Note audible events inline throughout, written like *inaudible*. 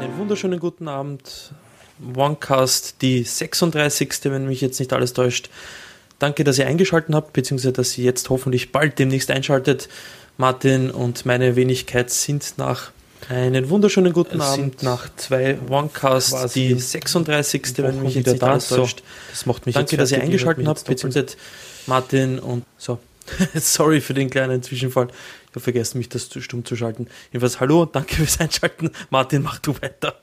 Einen wunderschönen guten Abend. OneCast, die 36. wenn mich jetzt nicht alles täuscht. Danke, dass ihr eingeschaltet habt, beziehungsweise dass ihr jetzt hoffentlich bald demnächst einschaltet. Martin und meine Wenigkeit sind nach einen wunderschönen guten Abend nach zwei OneCasts, die 36. wenn mich jetzt nicht alles täuscht. Das macht mich Danke, dass ihr eingeschaltet habt, beziehungsweise Martin und so. *laughs* Sorry für den kleinen Zwischenfall. Ich habe vergessen, mich das stumm zu schalten. Jedenfalls hallo und danke fürs Einschalten. *laughs* Martin, mach du weiter.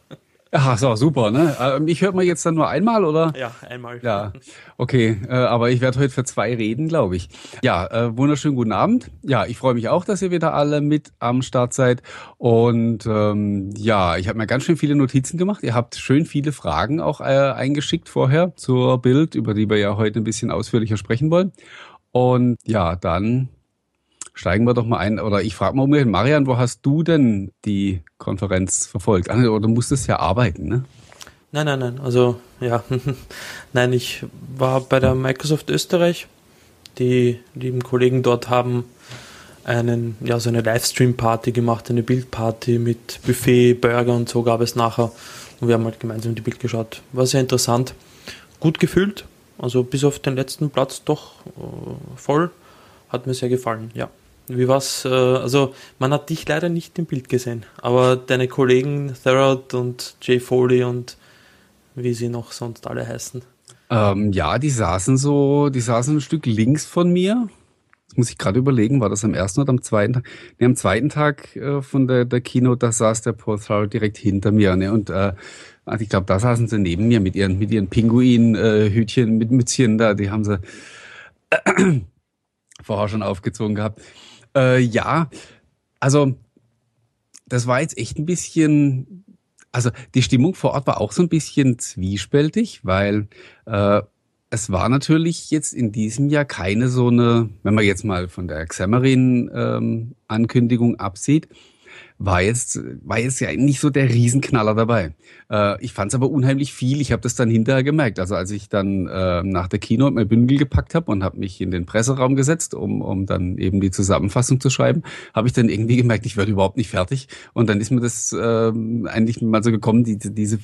Ach so, super, ne? Ähm, ich höre mal jetzt dann nur einmal, oder? Ja, einmal. Ja, okay, äh, aber ich werde heute für zwei reden, glaube ich. Ja, äh, wunderschönen guten Abend. Ja, ich freue mich auch, dass ihr wieder alle mit am Start seid. Und ähm, ja, ich habe mir ganz schön viele Notizen gemacht. Ihr habt schön viele Fragen auch äh, eingeschickt vorher zur Bild, über die wir ja heute ein bisschen ausführlicher sprechen wollen. Und ja, dann steigen wir doch mal ein. Oder ich frage mal umgekehrt, Marian, wo hast du denn die Konferenz verfolgt? Also, du musstest ja arbeiten, ne? Nein, nein, nein. Also, ja. *laughs* nein, ich war bei der Microsoft Österreich. Die lieben Kollegen dort haben einen, ja, so eine Livestream-Party gemacht, eine Bildparty mit Buffet, Burger und so gab es nachher. Und wir haben halt gemeinsam die Bild geschaut. War sehr interessant. Gut gefühlt. Also bis auf den letzten Platz doch äh, voll. Hat mir sehr gefallen, ja. Wie war's? Äh, also, man hat dich leider nicht im Bild gesehen, aber deine Kollegen Therod und Jay Foley und wie sie noch sonst alle heißen. Ähm, ja, die saßen so, die saßen ein Stück links von mir. Das muss ich gerade überlegen, war das am ersten oder am zweiten Tag? Nee, am zweiten Tag äh, von der, der Keynote, da saß der Paul Tharrell direkt hinter mir. Ne? Und äh, ich glaube, da saßen sie neben mir mit ihren, mit ihren Pinguin-Hütchen, äh, mit Mützchen da, die haben sie *clears throat* vorher schon aufgezogen gehabt. Äh, ja, also das war jetzt echt ein bisschen, also die Stimmung vor Ort war auch so ein bisschen zwiespältig, weil äh, es war natürlich jetzt in diesem Jahr keine so eine, wenn man jetzt mal von der Xamarin-Ankündigung ähm, absieht, war jetzt, war jetzt ja nicht so der Riesenknaller dabei. Äh, ich fand es aber unheimlich viel. Ich habe das dann hinterher gemerkt. Also als ich dann äh, nach der Keynote mein Bündel gepackt habe und habe mich in den Presseraum gesetzt, um, um dann eben die Zusammenfassung zu schreiben, habe ich dann irgendwie gemerkt, ich werde überhaupt nicht fertig. Und dann ist mir das äh, eigentlich mal so gekommen, die, diese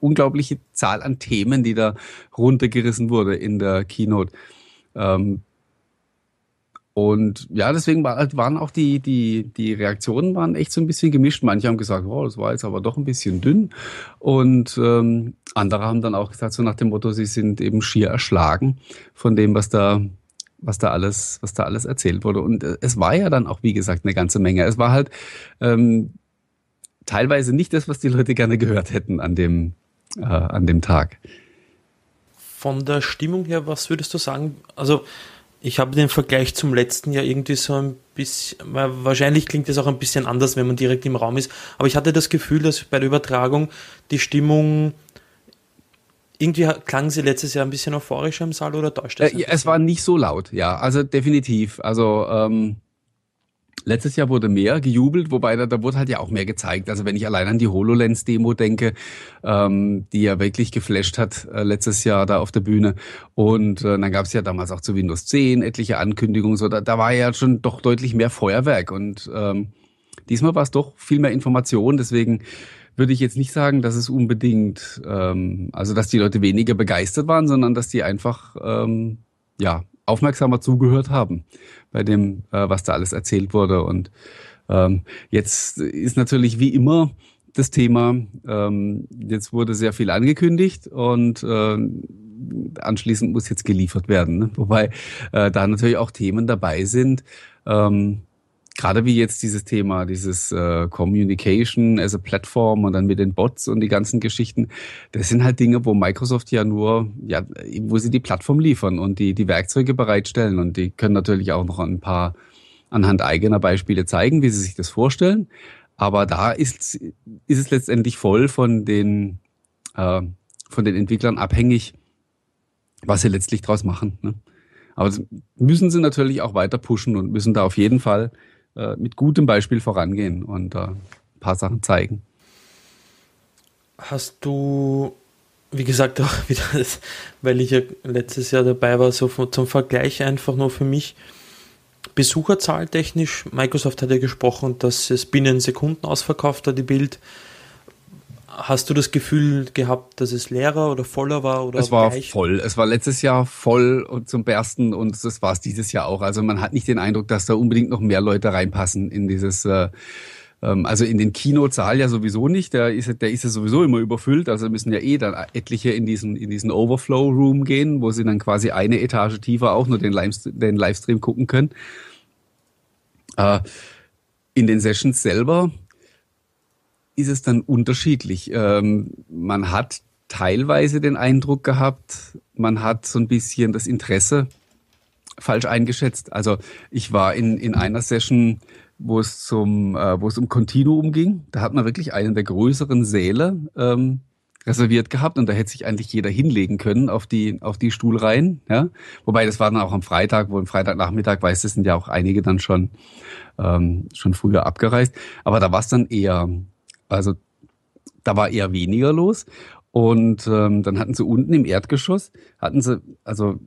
unglaubliche Zahl an Themen, die da runtergerissen wurde in der Keynote. Ähm, und ja, deswegen war, waren auch die, die, die Reaktionen waren echt so ein bisschen gemischt. Manche haben gesagt, oh, das war jetzt aber doch ein bisschen dünn. Und ähm, andere haben dann auch gesagt, so nach dem Motto, sie sind eben schier erschlagen von dem, was da, was da alles, was da alles erzählt wurde. Und äh, es war ja dann auch, wie gesagt, eine ganze Menge. Es war halt ähm, teilweise nicht das, was die Leute gerne gehört hätten an dem, äh, an dem Tag. Von der Stimmung her, was würdest du sagen? Also ich habe den Vergleich zum letzten Jahr irgendwie so ein bisschen, wahrscheinlich klingt es auch ein bisschen anders, wenn man direkt im Raum ist, aber ich hatte das Gefühl, dass bei der Übertragung die Stimmung irgendwie klang sie letztes Jahr ein bisschen euphorischer im Saal oder täuscht das? Äh, es war nicht so laut, ja, also definitiv. Also ähm, Letztes Jahr wurde mehr gejubelt, wobei da, da wurde halt ja auch mehr gezeigt. Also wenn ich allein an die HoloLens-Demo denke, ähm, die ja wirklich geflasht hat äh, letztes Jahr da auf der Bühne. Und äh, dann gab es ja damals auch zu Windows 10 etliche Ankündigungen. So, da, da war ja schon doch deutlich mehr Feuerwerk. Und ähm, diesmal war es doch viel mehr Information. Deswegen würde ich jetzt nicht sagen, dass es unbedingt, ähm, also dass die Leute weniger begeistert waren, sondern dass die einfach ähm, ja aufmerksamer zugehört haben bei dem, äh, was da alles erzählt wurde. Und ähm, jetzt ist natürlich wie immer das Thema, ähm, jetzt wurde sehr viel angekündigt und äh, anschließend muss jetzt geliefert werden. Ne? Wobei äh, da natürlich auch Themen dabei sind, ähm, gerade wie jetzt dieses Thema, dieses äh, Communication as a Platform und dann mit den Bots und die ganzen Geschichten, das sind halt Dinge, wo Microsoft ja nur, ja, wo sie die Plattform liefern und die, die Werkzeuge bereitstellen und die können natürlich auch noch ein paar anhand eigener Beispiele zeigen, wie sie sich das vorstellen. Aber da ist, ist es letztendlich voll von den, äh, von den Entwicklern abhängig, was sie letztlich draus machen. Ne? Aber müssen sie natürlich auch weiter pushen und müssen da auf jeden Fall äh, mit gutem Beispiel vorangehen und äh, ein paar Sachen zeigen. Hast du, wie gesagt, *laughs* auch wieder, weil ich ja letztes Jahr dabei war, so zum Vergleich einfach nur für mich, Besucherzahl technisch, Microsoft hat ja gesprochen, dass es binnen Sekunden ausverkauft hat, die Bild. Hast du das Gefühl gehabt, dass es leerer oder voller war? Oder es war gleich? voll. Es war letztes Jahr voll und zum Bersten und das war es dieses Jahr auch. Also man hat nicht den Eindruck, dass da unbedingt noch mehr Leute reinpassen in dieses äh, ähm, also in den Kinosaal ja sowieso nicht, der ist, der ist ja sowieso immer überfüllt, also müssen ja eh dann etliche in diesen, in diesen Overflow-Room gehen, wo sie dann quasi eine Etage tiefer auch nur den, Livestream, den Livestream gucken können. Äh, in den Sessions selber ist es dann unterschiedlich. Ähm, man hat teilweise den Eindruck gehabt, man hat so ein bisschen das Interesse falsch eingeschätzt. Also ich war in, in einer Session wo es zum, äh, wo es um Continuum ging. Da hat man wirklich einen der größeren Säle ähm, reserviert gehabt und da hätte sich eigentlich jeder hinlegen können auf die auf die Stuhlreihen. Ja, wobei das war dann auch am Freitag, wo am Freitagnachmittag weiß, das sind ja auch einige dann schon ähm, schon früher abgereist. Aber da war es dann eher, also da war eher weniger los und ähm, dann hatten sie unten im Erdgeschoss hatten sie also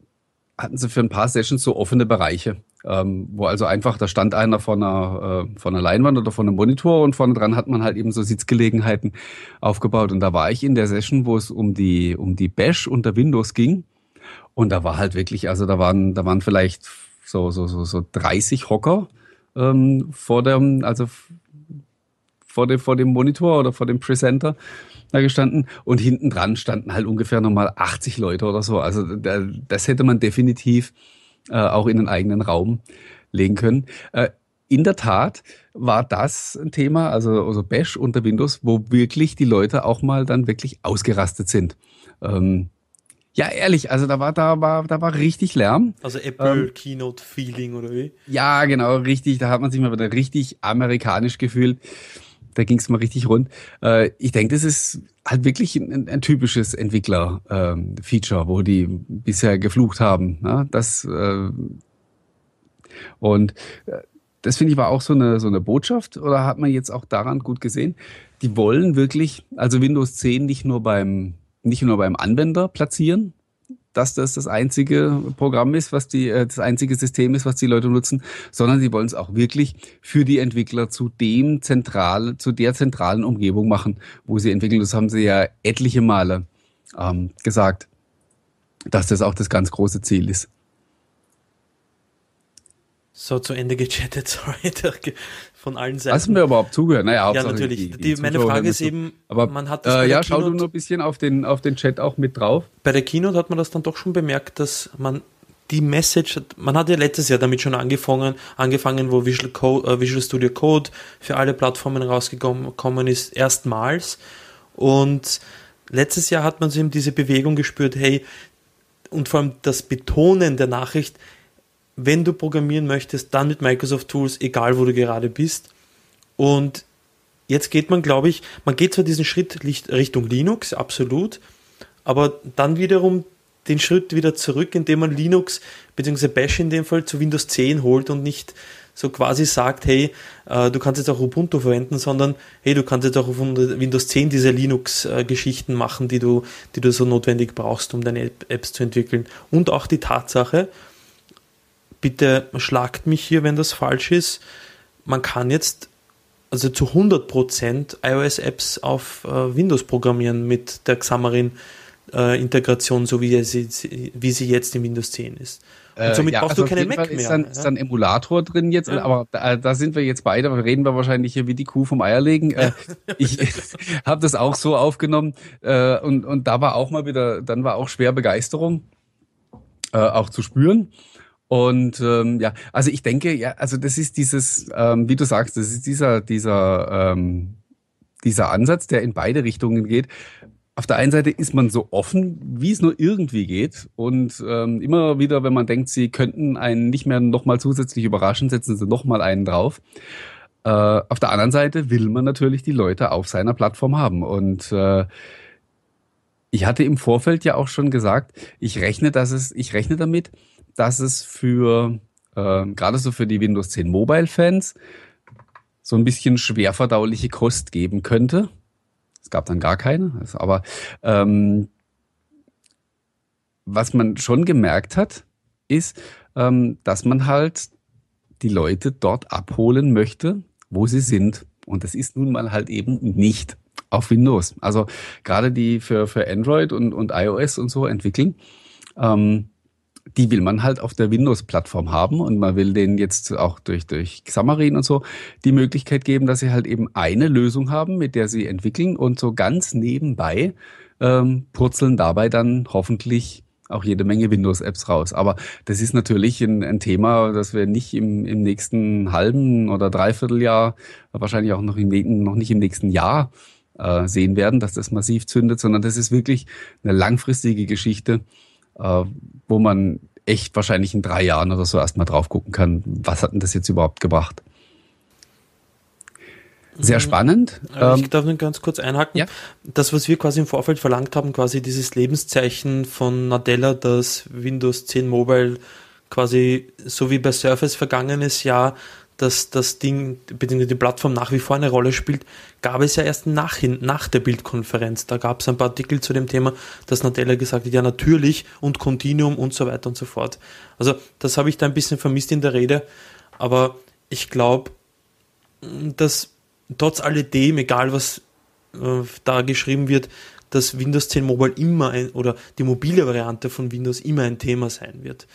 hatten sie für ein paar Sessions so offene Bereiche ähm, wo also einfach, da stand einer von einer, äh, von einer Leinwand oder von einem Monitor und vorne dran hat man halt eben so Sitzgelegenheiten aufgebaut. Und da war ich in der Session, wo es um die, um die Bash unter Windows ging. Und da war halt wirklich, also da waren, da waren vielleicht so, so, so, so 30 Hocker ähm, vor dem, also vor dem, vor dem Monitor oder vor dem Presenter da gestanden und hinten dran standen halt ungefähr nochmal 80 Leute oder so. Also das hätte man definitiv äh, auch in den eigenen Raum legen können. Äh, in der Tat war das ein Thema, also, also Bash unter Windows, wo wirklich die Leute auch mal dann wirklich ausgerastet sind. Ähm, ja, ehrlich, also da war, da war, da war richtig Lärm. Also Apple ähm, Keynote Feeling oder wie? Ja, genau, richtig. Da hat man sich mal wieder richtig amerikanisch gefühlt da ging es mal richtig rund. Äh, ich denke, das ist halt wirklich ein, ein typisches Entwickler-Feature, ähm, wo die bisher geflucht haben. Ne? Das äh, und äh, das finde ich war auch so eine, so eine Botschaft oder hat man jetzt auch daran gut gesehen? Die wollen wirklich, also Windows 10 nicht nur beim, nicht nur beim Anwender platzieren, dass das das einzige Programm ist, was die, äh, das einzige System ist, was die Leute nutzen, sondern sie wollen es auch wirklich für die Entwickler zu dem zentral, zu der zentralen Umgebung machen, wo sie entwickeln. Das haben sie ja etliche Male ähm, gesagt, dass das auch das ganz große Ziel ist. So zu Ende gechattet, *laughs* sorry, von allen Seiten. Hast du mir überhaupt zugehört? Naja, ja, natürlich. Die, die, die meine Frage ist eben, aber man hat das äh, Ja, schau du nur ein bisschen auf den, auf den Chat auch mit drauf. Bei der Keynote hat man das dann doch schon bemerkt, dass man die Message, man hat ja letztes Jahr damit schon angefangen, angefangen, wo Visual, Code, äh, Visual Studio Code für alle Plattformen rausgekommen ist, erstmals. Und letztes Jahr hat man so eben diese Bewegung gespürt, hey, und vor allem das Betonen der Nachricht, wenn du programmieren möchtest, dann mit Microsoft Tools, egal wo du gerade bist. Und jetzt geht man, glaube ich, man geht zwar diesen Schritt Richtung Linux, absolut, aber dann wiederum den Schritt wieder zurück, indem man Linux bzw. Bash in dem Fall zu Windows 10 holt und nicht so quasi sagt, hey, äh, du kannst jetzt auch Ubuntu verwenden, sondern hey, du kannst jetzt auch auf Windows 10 diese Linux-Geschichten machen, die du, die du so notwendig brauchst, um deine Apps zu entwickeln. Und auch die Tatsache, bitte schlagt mich hier, wenn das falsch ist. Man kann jetzt also zu 100% iOS-Apps auf äh, Windows programmieren mit der Xamarin-Integration, äh, so wie sie, wie sie jetzt in Windows 10 ist. Und äh, somit äh, ja, brauchst also du keinen Mac mehr. Ist dann, ja? ist dann Emulator drin jetzt, ja. aber da, da, sind wir jetzt beide, reden wir wahrscheinlich hier wie die Kuh vom Eierlegen. Äh, *laughs* ich *laughs* habe das auch so aufgenommen äh, und, und da war auch mal wieder, dann war auch schwer Begeisterung äh, auch zu spüren. Und ähm, ja, also ich denke, ja, also das ist dieses, ähm, wie du sagst, das ist dieser, dieser, ähm, dieser Ansatz, der in beide Richtungen geht. Auf der einen Seite ist man so offen, wie es nur irgendwie geht. Und ähm, immer wieder, wenn man denkt, sie könnten einen nicht mehr nochmal zusätzlich überraschen, setzen sie nochmal einen drauf. Äh, auf der anderen Seite will man natürlich die Leute auf seiner Plattform haben. Und äh, ich hatte im Vorfeld ja auch schon gesagt, ich rechne, dass es, ich rechne damit, dass es für äh, gerade so für die Windows 10 Mobile Fans so ein bisschen schwer verdauliche Kost geben könnte. Es gab dann gar keine, also, aber ähm, was man schon gemerkt hat, ist, ähm, dass man halt die Leute dort abholen möchte, wo sie sind. Und das ist nun mal halt eben nicht auf Windows. Also gerade die für, für Android und, und iOS und so entwickeln, ähm, die will man halt auf der Windows-Plattform haben und man will denen jetzt auch durch, durch Xamarin und so die Möglichkeit geben, dass sie halt eben eine Lösung haben, mit der sie entwickeln und so ganz nebenbei ähm, purzeln dabei dann hoffentlich auch jede Menge Windows-Apps raus. Aber das ist natürlich ein, ein, Thema, das wir nicht im, im nächsten halben oder Dreivierteljahr, wahrscheinlich auch noch, im, noch nicht im nächsten Jahr äh, sehen werden, dass das massiv zündet, sondern das ist wirklich eine langfristige Geschichte, äh, wo man echt wahrscheinlich in drei Jahren oder so erstmal drauf gucken kann, was hat denn das jetzt überhaupt gebracht. Sehr mhm. spannend. Ich ähm, darf nur ganz kurz einhaken. Ja? Das, was wir quasi im Vorfeld verlangt haben, quasi dieses Lebenszeichen von Nadella, dass Windows 10 Mobile quasi so wie bei Surface vergangenes Jahr, dass das Ding, beziehungsweise die Plattform nach wie vor eine Rolle spielt, gab es ja erst nach, nach der Bildkonferenz. Da gab es ein paar Artikel zu dem Thema, dass Nadella gesagt hat, ja natürlich und Continuum und so weiter und so fort. Also das habe ich da ein bisschen vermisst in der Rede, aber ich glaube, dass trotz alledem, egal was äh, da geschrieben wird, dass Windows 10 Mobile immer ein, oder die mobile Variante von Windows immer ein Thema sein wird.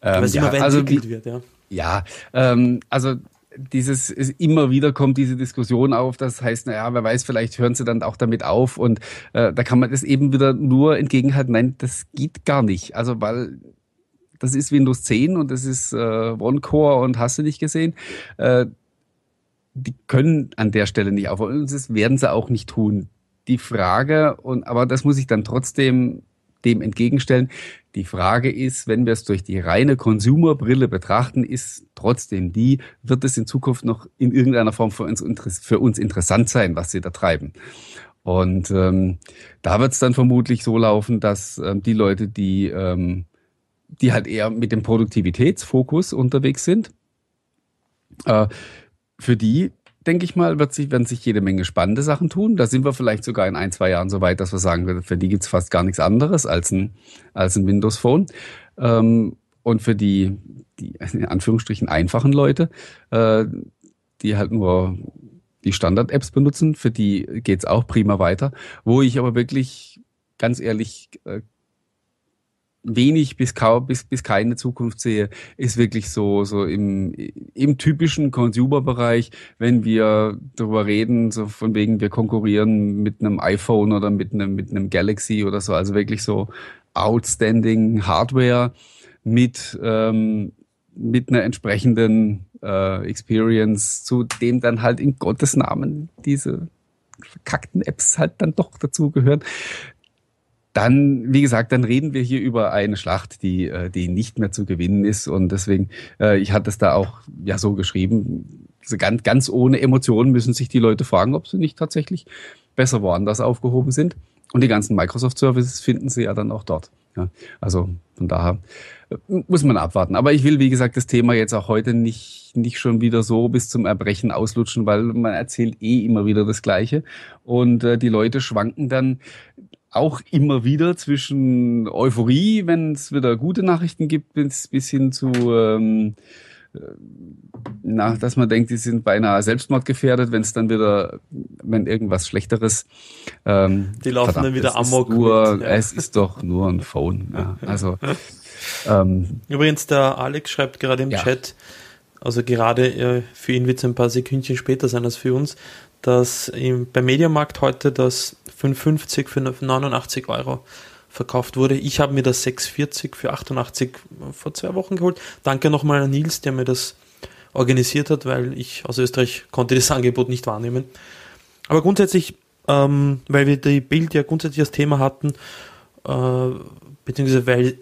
Ähm, weil es ja, immer weiterentwickelt also wird, ja. Ja, ähm, also dieses immer wieder kommt diese Diskussion auf, das heißt, naja, wer weiß, vielleicht hören sie dann auch damit auf und äh, da kann man das eben wieder nur entgegenhalten, nein, das geht gar nicht. Also weil das ist Windows 10 und das ist äh, OneCore und hast du nicht gesehen. Äh, die können an der Stelle nicht aufhören. Und das werden sie auch nicht tun. Die Frage, und aber das muss ich dann trotzdem dem entgegenstellen. Die Frage ist, wenn wir es durch die reine Consumer-Brille betrachten, ist trotzdem die, wird es in Zukunft noch in irgendeiner Form für uns, für uns interessant sein, was sie da treiben. Und ähm, da wird es dann vermutlich so laufen, dass ähm, die Leute, die, ähm, die halt eher mit dem Produktivitätsfokus unterwegs sind, äh, für die, denke ich mal, wird sich, werden sich jede Menge spannende Sachen tun. Da sind wir vielleicht sogar in ein, zwei Jahren so weit, dass wir sagen, für die gibt's fast gar nichts anderes als ein, als ein Windows Phone. Ähm, und für die, die *laughs* in Anführungsstrichen einfachen Leute, äh, die halt nur die Standard-Apps benutzen, für die geht's auch prima weiter. Wo ich aber wirklich ganz ehrlich äh, wenig bis kaum bis, bis keine Zukunft sehe, ist wirklich so so im im typischen Consumer-Bereich, wenn wir darüber reden, so von wegen wir konkurrieren mit einem iPhone oder mit einem mit einem Galaxy oder so, also wirklich so outstanding Hardware mit ähm, mit einer entsprechenden äh, Experience, zu dem dann halt in Gottes Namen diese verkackten Apps halt dann doch dazugehören dann, wie gesagt, dann reden wir hier über eine Schlacht, die, äh, die nicht mehr zu gewinnen ist. Und deswegen, äh, ich hatte es da auch ja so geschrieben, ganz, ganz ohne Emotionen müssen sich die Leute fragen, ob sie nicht tatsächlich besser woanders aufgehoben sind. Und die ganzen Microsoft-Services finden sie ja dann auch dort. Ja, also von daher äh, muss man abwarten. Aber ich will, wie gesagt, das Thema jetzt auch heute nicht, nicht schon wieder so bis zum Erbrechen auslutschen, weil man erzählt eh immer wieder das Gleiche. Und äh, die Leute schwanken dann auch immer wieder zwischen Euphorie, wenn es wieder gute Nachrichten gibt, bis, bis hin zu, ähm, äh, na, dass man denkt, die sind beinahe selbstmordgefährdet, wenn es dann wieder, wenn irgendwas Schlechteres. Ähm, die laufen verdammt, dann wieder amok. Nur, *laughs* ja. Es ist doch nur ein Phone. Ja, also. *laughs* ähm, Übrigens, der Alex schreibt gerade im ja. Chat, also gerade äh, für ihn wird es ein paar Sekündchen später sein als für uns, dass im, beim Mediamarkt heute das 5,50 für 89 Euro verkauft wurde. Ich habe mir das 6,40 für 88 vor zwei Wochen geholt. Danke nochmal an Nils, der mir das organisiert hat, weil ich aus Österreich konnte das *laughs* Angebot nicht wahrnehmen. Aber grundsätzlich, ähm, weil wir die Bild ja grundsätzlich als Thema hatten, äh, beziehungsweise weil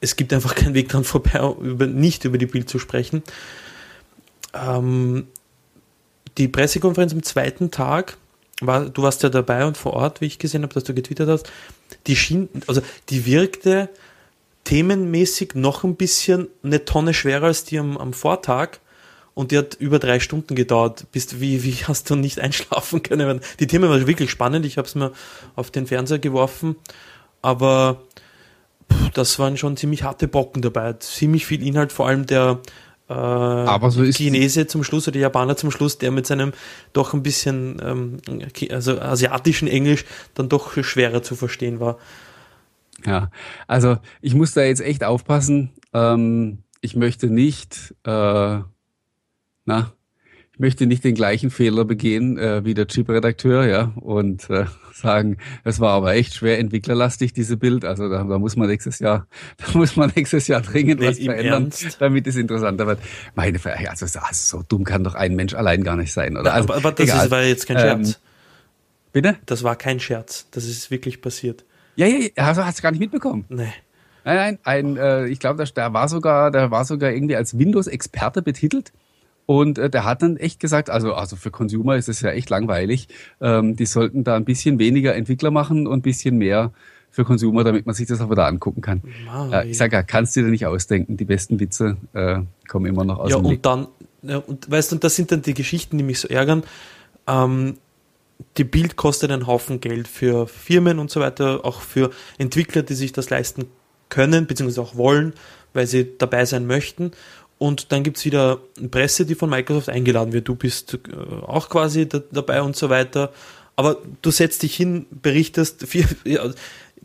es gibt einfach keinen Weg dran vorbei, *laughs* über, nicht über die Bild zu sprechen. Ähm, die Pressekonferenz am zweiten Tag, war, du warst ja dabei und vor Ort, wie ich gesehen habe, dass du getwittert hast, die schien, also die wirkte themenmäßig noch ein bisschen eine Tonne schwerer als die am, am Vortag und die hat über drei Stunden gedauert. Bist, wie, wie hast du nicht *laughs* einschlafen können? Die Themen waren wirklich spannend, ich habe es mir auf den Fernseher geworfen, aber das waren schon ziemlich harte Brocken dabei. Ziemlich viel Inhalt, vor allem der äh, Aber so ist Chinese zum Schluss oder Japaner zum Schluss, der mit seinem doch ein bisschen ähm, also asiatischen Englisch dann doch schwerer zu verstehen war. Ja, also ich muss da jetzt echt aufpassen. Ähm, ich möchte nicht, äh, na, möchte nicht den gleichen Fehler begehen äh, wie der Chip-Redakteur, ja, und äh, sagen, es war aber echt schwer entwicklerlastig, diese Bild. Also da, da muss man nächstes Jahr, *laughs* da muss man nächstes Jahr dringend nee, was verändern, Ernst? damit es interessanter wird. Meine Frage, also so dumm kann doch ein Mensch allein gar nicht sein, oder? Also, aber, aber das ist, war jetzt kein Scherz. Ähm, bitte? Das war kein Scherz. Das ist wirklich passiert. Ja, ja, ja also hast du gar nicht mitbekommen. Nee. Nein, nein, ein, äh, ich glaube, der war sogar, der war sogar irgendwie als Windows-Experte betitelt. Und äh, der hat dann echt gesagt, also, also für Consumer ist es ja echt langweilig. Ähm, die sollten da ein bisschen weniger Entwickler machen und ein bisschen mehr für Consumer, damit man sich das auch wieder angucken kann. Äh, ich sage ja, kannst du dir nicht ausdenken. Die besten Witze äh, kommen immer noch aus ja, dem und dann, ja, und weißt du, das sind dann die Geschichten, die mich so ärgern. Ähm, die Bild kostet einen Haufen Geld für Firmen und so weiter, auch für Entwickler, die sich das leisten können, beziehungsweise auch wollen, weil sie dabei sein möchten. Und dann gibt es wieder Presse, die von Microsoft eingeladen wird. Du bist äh, auch quasi da, dabei und so weiter. Aber du setzt dich hin, berichtest. Vier, *laughs* ja,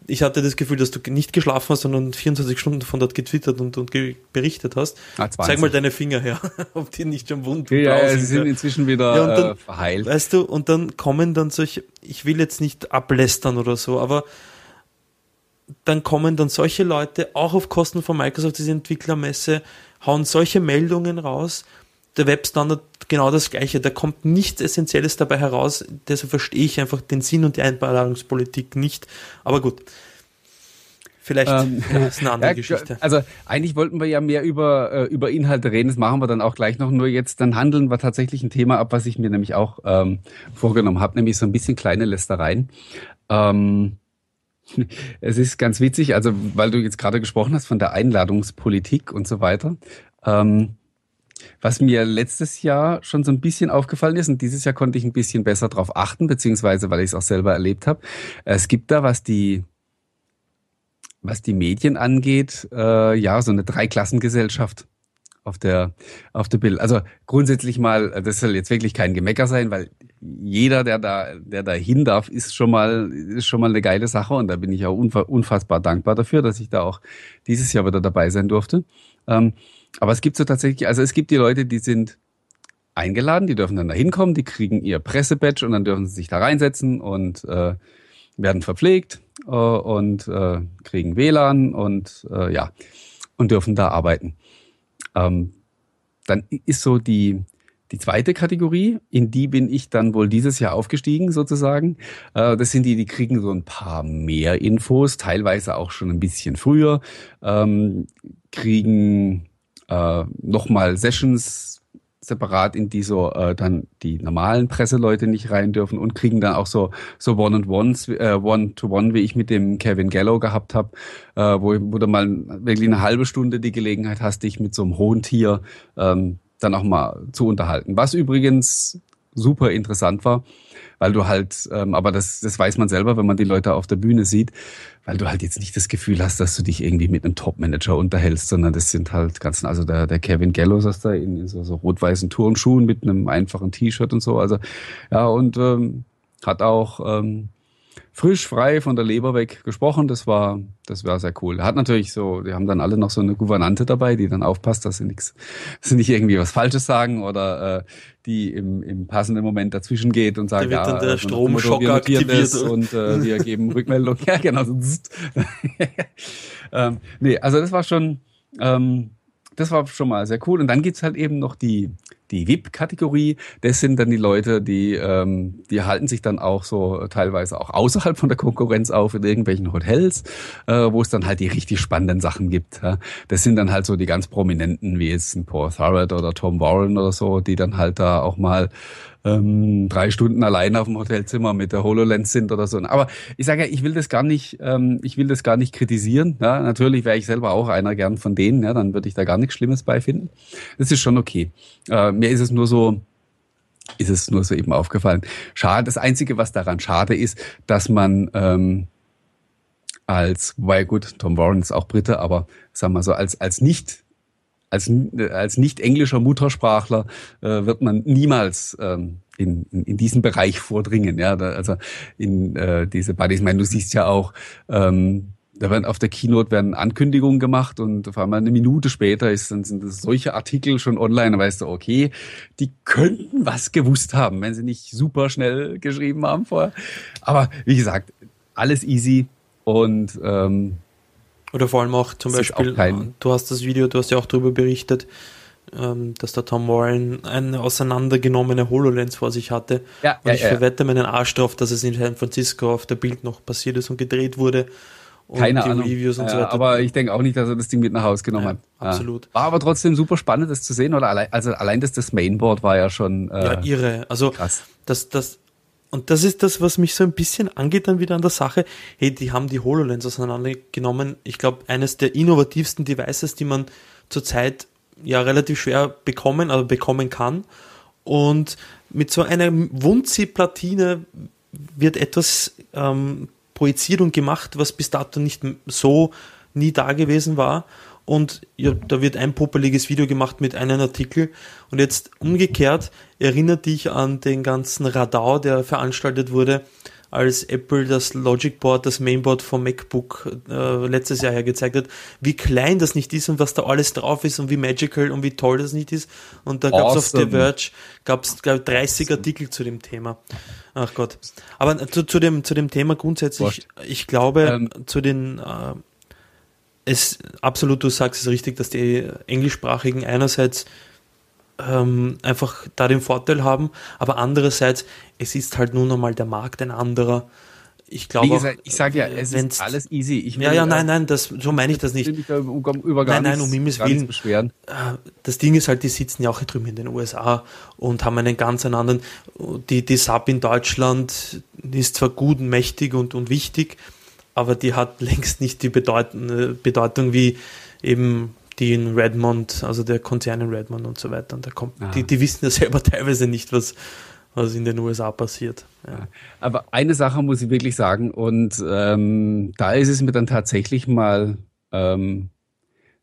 ich hatte das Gefühl, dass du nicht geschlafen hast, sondern 24 Stunden von dort getwittert und, und berichtet hast. Ah, Zeig mal deine Finger her, *laughs* ob die nicht schon wund ja, ja, sie sind inzwischen wieder ja, dann, äh, verheilt. Weißt du, und dann kommen dann solche, ich will jetzt nicht ablästern oder so, aber dann kommen dann solche Leute auch auf Kosten von Microsoft, diese Entwicklermesse, hauen solche Meldungen raus. Der Webstandard genau das gleiche. Da kommt nichts Essentielles dabei heraus. Deshalb verstehe ich einfach den Sinn und die Einladungspolitik nicht. Aber gut. Vielleicht ähm, ja, ist eine andere *laughs* ja, Geschichte. Also eigentlich wollten wir ja mehr über, äh, über Inhalte reden. Das machen wir dann auch gleich noch. Nur jetzt dann handeln wir tatsächlich ein Thema ab, was ich mir nämlich auch ähm, vorgenommen habe, nämlich so ein bisschen kleine Lästereien. Ähm, *laughs* es ist ganz witzig, also weil du jetzt gerade gesprochen hast von der Einladungspolitik und so weiter. Ähm, was mir letztes Jahr schon so ein bisschen aufgefallen ist, und dieses Jahr konnte ich ein bisschen besser darauf achten, beziehungsweise weil ich es auch selber erlebt habe. Es gibt da, was die, was die Medien angeht, äh, ja, so eine Dreiklassengesellschaft auf der, auf der Bild. Also grundsätzlich mal, das soll jetzt wirklich kein Gemecker sein, weil jeder, der da, der da hin darf, ist schon mal, ist schon mal eine geile Sache und da bin ich auch unfassbar dankbar dafür, dass ich da auch dieses Jahr wieder dabei sein durfte. Ähm, aber es gibt so tatsächlich, also es gibt die Leute, die sind eingeladen, die dürfen dann da hinkommen, die kriegen ihr Pressebadge und dann dürfen sie sich da reinsetzen und äh, werden verpflegt äh, und äh, kriegen WLAN und äh, ja und dürfen da arbeiten. Ähm, dann ist so die die zweite Kategorie, in die bin ich dann wohl dieses Jahr aufgestiegen sozusagen. Äh, das sind die, die kriegen so ein paar mehr Infos, teilweise auch schon ein bisschen früher, ähm, kriegen äh, nochmal Sessions separat, in die so äh, dann die normalen Presseleute nicht rein dürfen und kriegen dann auch so so One and Ones, äh, One to One, wie ich mit dem Kevin Gallo gehabt habe, äh, wo, wo du mal wirklich eine halbe Stunde die Gelegenheit hast, dich mit so einem hohen Tier ähm, dann auch mal zu unterhalten. Was übrigens super interessant war, weil du halt, ähm, aber das, das weiß man selber, wenn man die Leute auf der Bühne sieht, weil du halt jetzt nicht das Gefühl hast, dass du dich irgendwie mit einem Top-Manager unterhältst, sondern das sind halt ganz, also der, der Kevin Gallows ist da in, in so, so rot-weißen Turnschuhen mit einem einfachen T-Shirt und so, also ja, und ähm, hat auch ähm, frisch, frei von der Leber weg gesprochen. Das war, das war sehr cool. Hat natürlich so, die haben dann alle noch so eine Gouvernante dabei, die dann aufpasst, dass sie nichts, dass sie nicht irgendwie was Falsches sagen oder äh, die im, im passenden Moment dazwischen geht und sagt, ja, der also Stromschock aktiviert und äh, wir geben Rückmeldung. *laughs* ja, genau. So, *laughs* ähm, nee, also das war schon, ähm, das war schon mal sehr cool. Und dann gibt's halt eben noch die, die VIP-Kategorie. Das sind dann die Leute, die, ähm, die halten sich dann auch so teilweise auch außerhalb von der Konkurrenz auf in irgendwelchen Hotels, äh, wo es dann halt die richtig spannenden Sachen gibt. Ja. Das sind dann halt so die ganz prominenten, wie jetzt ein Paul Thurrott oder Tom Warren oder so, die dann halt da auch mal ähm, drei Stunden allein auf dem Hotelzimmer mit der HoloLens sind oder so. Aber ich sage ja, ich will das gar nicht, ähm, ich will das gar nicht kritisieren. Ja, natürlich wäre ich selber auch einer gern von denen, ja, dann würde ich da gar nichts Schlimmes beifinden. Das ist schon okay. Äh, mir ist es nur so, ist es nur so eben aufgefallen. Schade, das Einzige, was daran schade ist, dass man ähm, als, weil gut, Tom Warren ist auch Brite, aber sagen wir so, als, als nicht als, als nicht englischer Muttersprachler äh, wird man niemals ähm, in, in, in diesen Bereich vordringen. Ja, da, also in äh, diese Buddies. Ich meine, du siehst ja auch, ähm, da werden auf der Keynote werden Ankündigungen gemacht und auf einmal eine Minute später ist, dann sind solche Artikel schon online, da weißt du, okay, die könnten was gewusst haben, wenn sie nicht super schnell geschrieben haben vorher. Aber wie gesagt, alles easy und ähm, oder vor allem auch zum Beispiel, auch du hast das Video, du hast ja auch darüber berichtet, ähm, dass der Tom Warren eine auseinandergenommene HoloLens vor sich hatte. Ja, und ja, ich ja. verwette meinen Arsch drauf, dass es in San Francisco auf der Bild noch passiert ist und gedreht wurde. Und Keine Ahnung. Reviews und so weiter. aber ich denke auch nicht, dass er das Ding mit nach Hause genommen hat. Absolut. War aber trotzdem super spannend, das zu sehen. Oder allein, also allein das, das Mainboard war ja schon. Äh, ja, irre. Also krass. Das, das, und das ist das, was mich so ein bisschen angeht dann wieder an der Sache. Hey, die haben die HoloLens auseinandergenommen. Ich glaube, eines der innovativsten Devices, die man zurzeit ja relativ schwer bekommen, aber bekommen kann. Und mit so einer Wunzi-Platine wird etwas ähm, projiziert und gemacht, was bis dato nicht so nie da gewesen war. Und ja, da wird ein popeliges Video gemacht mit einem Artikel. Und jetzt umgekehrt erinnert dich an den ganzen Radau, der veranstaltet wurde als Apple das Logic Board, das Mainboard vom MacBook äh, letztes Jahr her gezeigt hat, wie klein das nicht ist und was da alles drauf ist und wie magical und wie toll das nicht ist. Und da gab es auf The Verge gab's, glaub, 30 awesome. Artikel zu dem Thema. Ach Gott. Aber zu, zu, dem, zu dem Thema grundsätzlich, Wurscht. ich glaube, ähm, zu den äh, es absolut, du sagst es richtig, dass die englischsprachigen einerseits ähm, einfach da den Vorteil haben, aber andererseits, es ist halt nun einmal der Markt ein anderer. Ich glaube, gesagt, ich sage ja, es ist alles easy. Ich ja, ja, nein, nein, das, so meine ich das nicht. Ich um, um, nein, nein, um Himmels Willen. Beschweren. Äh, das Ding ist halt, die sitzen ja auch drüben in den USA und haben einen ganz anderen, die, die SAP in Deutschland ist zwar gut mächtig und, und wichtig, aber die hat längst nicht die Bedeutung, Bedeutung wie eben die in Redmond, also der Konzern in Redmond und so weiter. Und da kommt, die, die wissen ja selber *laughs* teilweise nicht, was, was in den USA passiert. Ja. Aber eine Sache muss ich wirklich sagen, und ähm, da ist es mir dann tatsächlich mal ähm,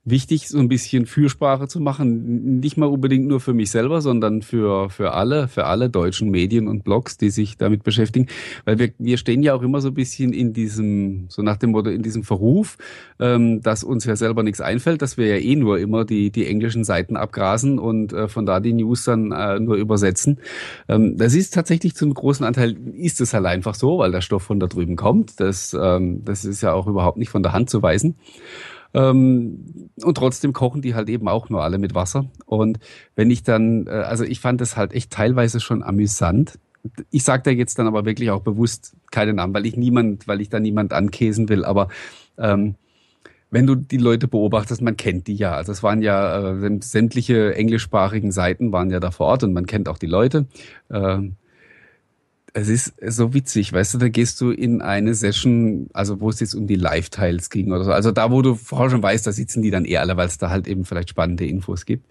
wichtig, so ein bisschen Fürsprache zu machen. Nicht mal unbedingt nur für mich selber, sondern für, für alle, für alle deutschen Medien und Blogs, die sich damit beschäftigen. Weil wir, wir stehen ja auch immer so ein bisschen in diesem, so nach dem Motto, in diesem Verruf, ähm, dass uns ja selber nichts einfällt, dass wir ja eh nur immer die, die englischen Seiten abgrasen und äh, von da die News dann äh, nur übersetzen. Ähm, das ist tatsächlich zum großen Anteil, ist es halt einfach so, weil der Stoff von da drüben kommt. Das, ähm, das ist ja auch überhaupt nicht von der Hand zu weisen. Ähm, und trotzdem kochen die halt eben auch nur alle mit Wasser. Und wenn ich dann, äh, also ich fand das halt echt teilweise schon amüsant. Ich sage da jetzt dann aber wirklich auch bewusst keinen Namen, weil ich niemand, weil ich da niemand ankäsen will. Aber ähm, wenn du die Leute beobachtest, man kennt die ja. Also es waren ja äh, sämtliche englischsprachigen Seiten waren ja da vor Ort und man kennt auch die Leute. Äh, es ist so witzig, weißt du, da gehst du in eine Session, also wo es jetzt um die Live-Tiles ging oder so. Also da, wo du vorher schon weißt, da sitzen die dann eher alle, weil es da halt eben vielleicht spannende Infos gibt.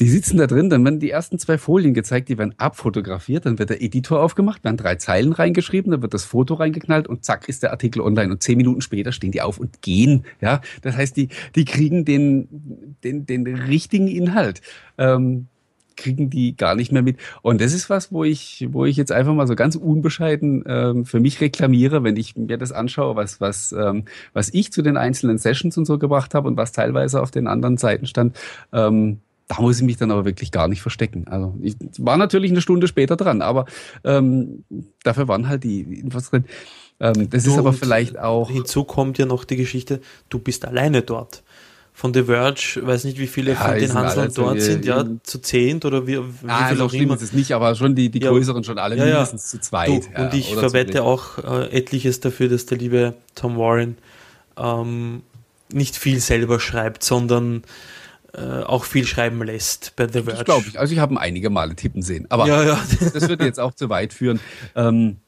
Die sitzen da drin, dann werden die ersten zwei Folien gezeigt, die werden abfotografiert, dann wird der Editor aufgemacht, werden drei Zeilen reingeschrieben, dann wird das Foto reingeknallt und zack ist der Artikel online und zehn Minuten später stehen die auf und gehen. Ja, das heißt, die die kriegen den den den richtigen Inhalt. Ähm, kriegen die gar nicht mehr mit. Und das ist was, wo ich, wo ich jetzt einfach mal so ganz unbescheiden ähm, für mich reklamiere, wenn ich mir das anschaue, was, was, ähm, was ich zu den einzelnen Sessions und so gebracht habe und was teilweise auf den anderen Seiten stand. Ähm, da muss ich mich dann aber wirklich gar nicht verstecken. Also ich war natürlich eine Stunde später dran, aber ähm, dafür waren halt die Infos drin. Ähm, das du, ist aber vielleicht auch. Hinzu kommt ja noch die Geschichte, du bist alleine dort von The Verge, weiß nicht, wie viele ja, von den Hanseln dort sind, ja, zu zehnt oder wie, wie ah, viel so auch immer. ist es nicht, aber schon die, die ja, größeren schon alle ja, mindestens zu zweit. Du, und ich verwette auch äh, etliches dafür, dass der liebe Tom Warren ähm, nicht viel selber schreibt, sondern äh, auch viel schreiben lässt bei The Verge. Das glaube ich. Also ich habe ihn einige Male tippen sehen. Aber ja, ja. *laughs* das würde jetzt auch zu weit führen. Ähm,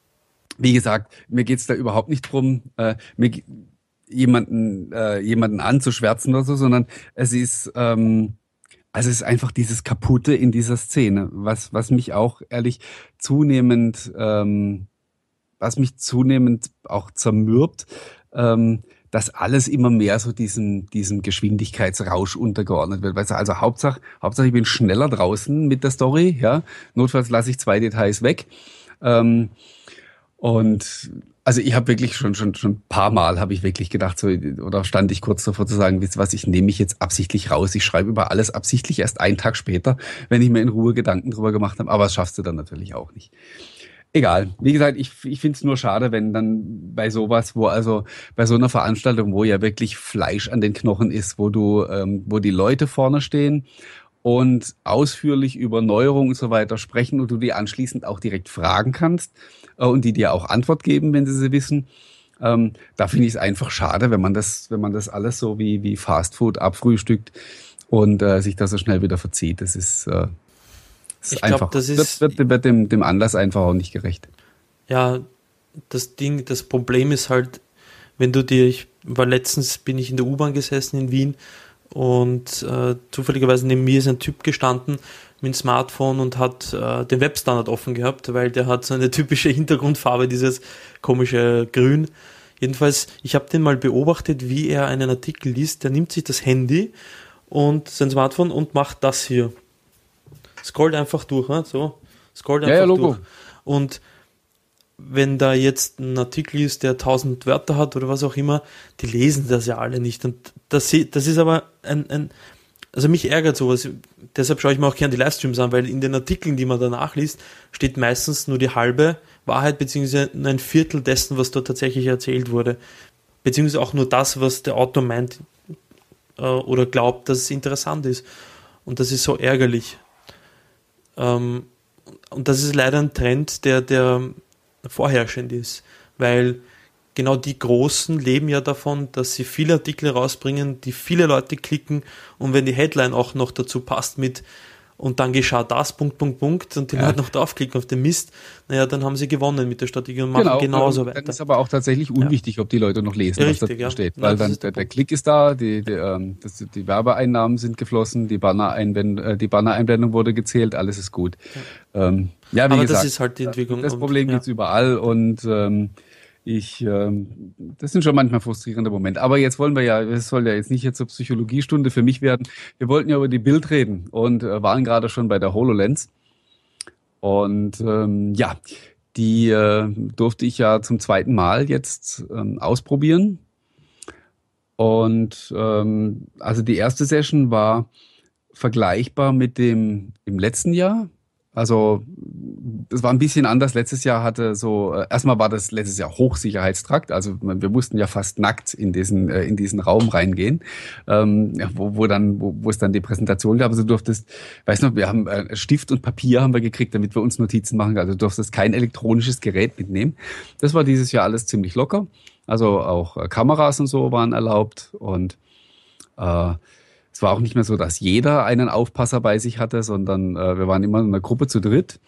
wie gesagt, mir geht's da überhaupt nicht drum. Äh, mir, jemanden, äh, jemanden anzuschwärzen oder so, sondern es ist, ähm, also es ist einfach dieses Kaputte in dieser Szene, was, was mich auch ehrlich zunehmend, ähm, was mich zunehmend auch zermürbt, ähm, dass alles immer mehr so diesem, diesem Geschwindigkeitsrausch untergeordnet wird. Weißt du, also Hauptsache, Hauptsache ich bin schneller draußen mit der Story, ja. Notfalls lasse ich zwei Details weg. Ähm, und also ich habe wirklich schon schon schon ein paar Mal habe ich wirklich gedacht so oder stand ich kurz davor zu sagen, wisst was, ich nehme mich jetzt absichtlich raus. Ich schreibe über alles absichtlich erst einen Tag später, wenn ich mir in Ruhe Gedanken drüber gemacht habe. Aber das schaffst du dann natürlich auch nicht. Egal. Wie gesagt, ich, ich finde es nur schade, wenn dann bei sowas, wo also bei so einer Veranstaltung, wo ja wirklich Fleisch an den Knochen ist, wo du, ähm, wo die Leute vorne stehen und ausführlich über Neuerungen und so weiter sprechen und du die anschließend auch direkt fragen kannst äh, und die dir auch Antwort geben, wenn sie sie wissen. Ähm, da finde ich es einfach schade, wenn man das, wenn man das alles so wie, wie Fast Food abfrühstückt und äh, sich da so schnell wieder verzieht. Das ist, äh, ich glaube, das ist. Wird, wird, wird dem, dem Anlass einfach auch nicht gerecht. Ja, das Ding, das Problem ist halt, wenn du dir, ich war letztens, bin ich in der U-Bahn gesessen in Wien und äh, zufälligerweise neben mir ist ein Typ gestanden mit dem Smartphone und hat äh, den Webstandard offen gehabt, weil der hat so eine typische Hintergrundfarbe, dieses komische Grün. Jedenfalls, ich habe den mal beobachtet, wie er einen Artikel liest. Der nimmt sich das Handy und sein Smartphone und macht das hier scrollt einfach durch, ne? so, scrollt einfach ja, ja, durch. Und wenn da jetzt ein Artikel ist, der 1000 Wörter hat oder was auch immer, die lesen das ja alle nicht. Und das, das ist aber ein, ein also mich ärgert sowas. Deshalb schaue ich mir auch gerne die Livestreams an, weil in den Artikeln, die man danach liest, steht meistens nur die halbe Wahrheit, beziehungsweise nur ein Viertel dessen, was dort tatsächlich erzählt wurde. Beziehungsweise auch nur das, was der Autor meint äh, oder glaubt, dass es interessant ist. Und das ist so ärgerlich. Ähm, und das ist leider ein Trend, der, der vorherrschend ist, weil genau die Großen leben ja davon, dass sie viele Artikel rausbringen, die viele Leute klicken und wenn die Headline auch noch dazu passt mit und dann geschah das, Punkt, Punkt, Punkt, und die ja. Leute noch draufklicken auf den Mist, naja, dann haben sie gewonnen mit der Strategie und machen genau, genauso weiter. Dann ist aber auch tatsächlich unwichtig, ja. ob die Leute noch lesen, Richtig, was da ja. steht. Weil dann der, der, Klick ist da, die, die, ähm, das, die Werbeeinnahmen sind geflossen, die Banner-Einblendung äh, die Banner wurde gezählt, alles ist gut. Ja, ähm, ja wie aber gesagt, das ist halt die Entwicklung. Das Problem und, gibt's überall und ähm, ich, ähm, das sind schon manchmal frustrierende Momente. Aber jetzt wollen wir ja, es soll ja jetzt nicht jetzt zur Psychologiestunde für mich werden. Wir wollten ja über die Bild reden und äh, waren gerade schon bei der HoloLens. Und ähm, ja, die äh, durfte ich ja zum zweiten Mal jetzt ähm, ausprobieren. Und ähm, also die erste Session war vergleichbar mit dem im letzten Jahr. Also das war ein bisschen anders. Letztes Jahr hatte so, äh, erstmal war das letztes Jahr Hochsicherheitstrakt. Also wir mussten ja fast nackt in diesen, äh, in diesen Raum reingehen, ähm, wo, wo dann, wo, wo es dann die Präsentation gab. Also du durftest, weiß noch, wir haben äh, Stift und Papier haben wir gekriegt, damit wir uns Notizen machen. Also du durftest kein elektronisches Gerät mitnehmen. Das war dieses Jahr alles ziemlich locker. Also auch Kameras und so waren erlaubt und äh, es war auch nicht mehr so, dass jeder einen Aufpasser bei sich hatte, sondern äh, wir waren immer in einer Gruppe zu dritt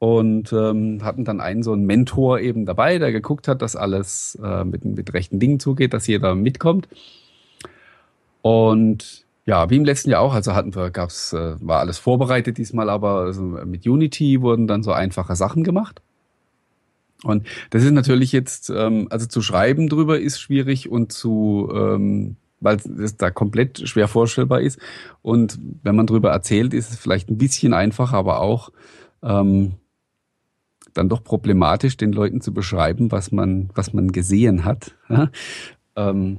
und ähm, hatten dann einen so einen Mentor eben dabei, der geguckt hat, dass alles äh, mit, mit rechten Dingen zugeht, dass jeder mitkommt. Und ja, wie im letzten Jahr auch, also hatten wir, gab's, äh, war alles vorbereitet diesmal, aber also mit Unity wurden dann so einfache Sachen gemacht. Und das ist natürlich jetzt, ähm, also zu schreiben drüber ist schwierig und zu ähm, weil es da komplett schwer vorstellbar ist. Und wenn man drüber erzählt, ist es vielleicht ein bisschen einfacher, aber auch ähm, dann doch problematisch, den Leuten zu beschreiben, was man, was man gesehen hat. Ähm,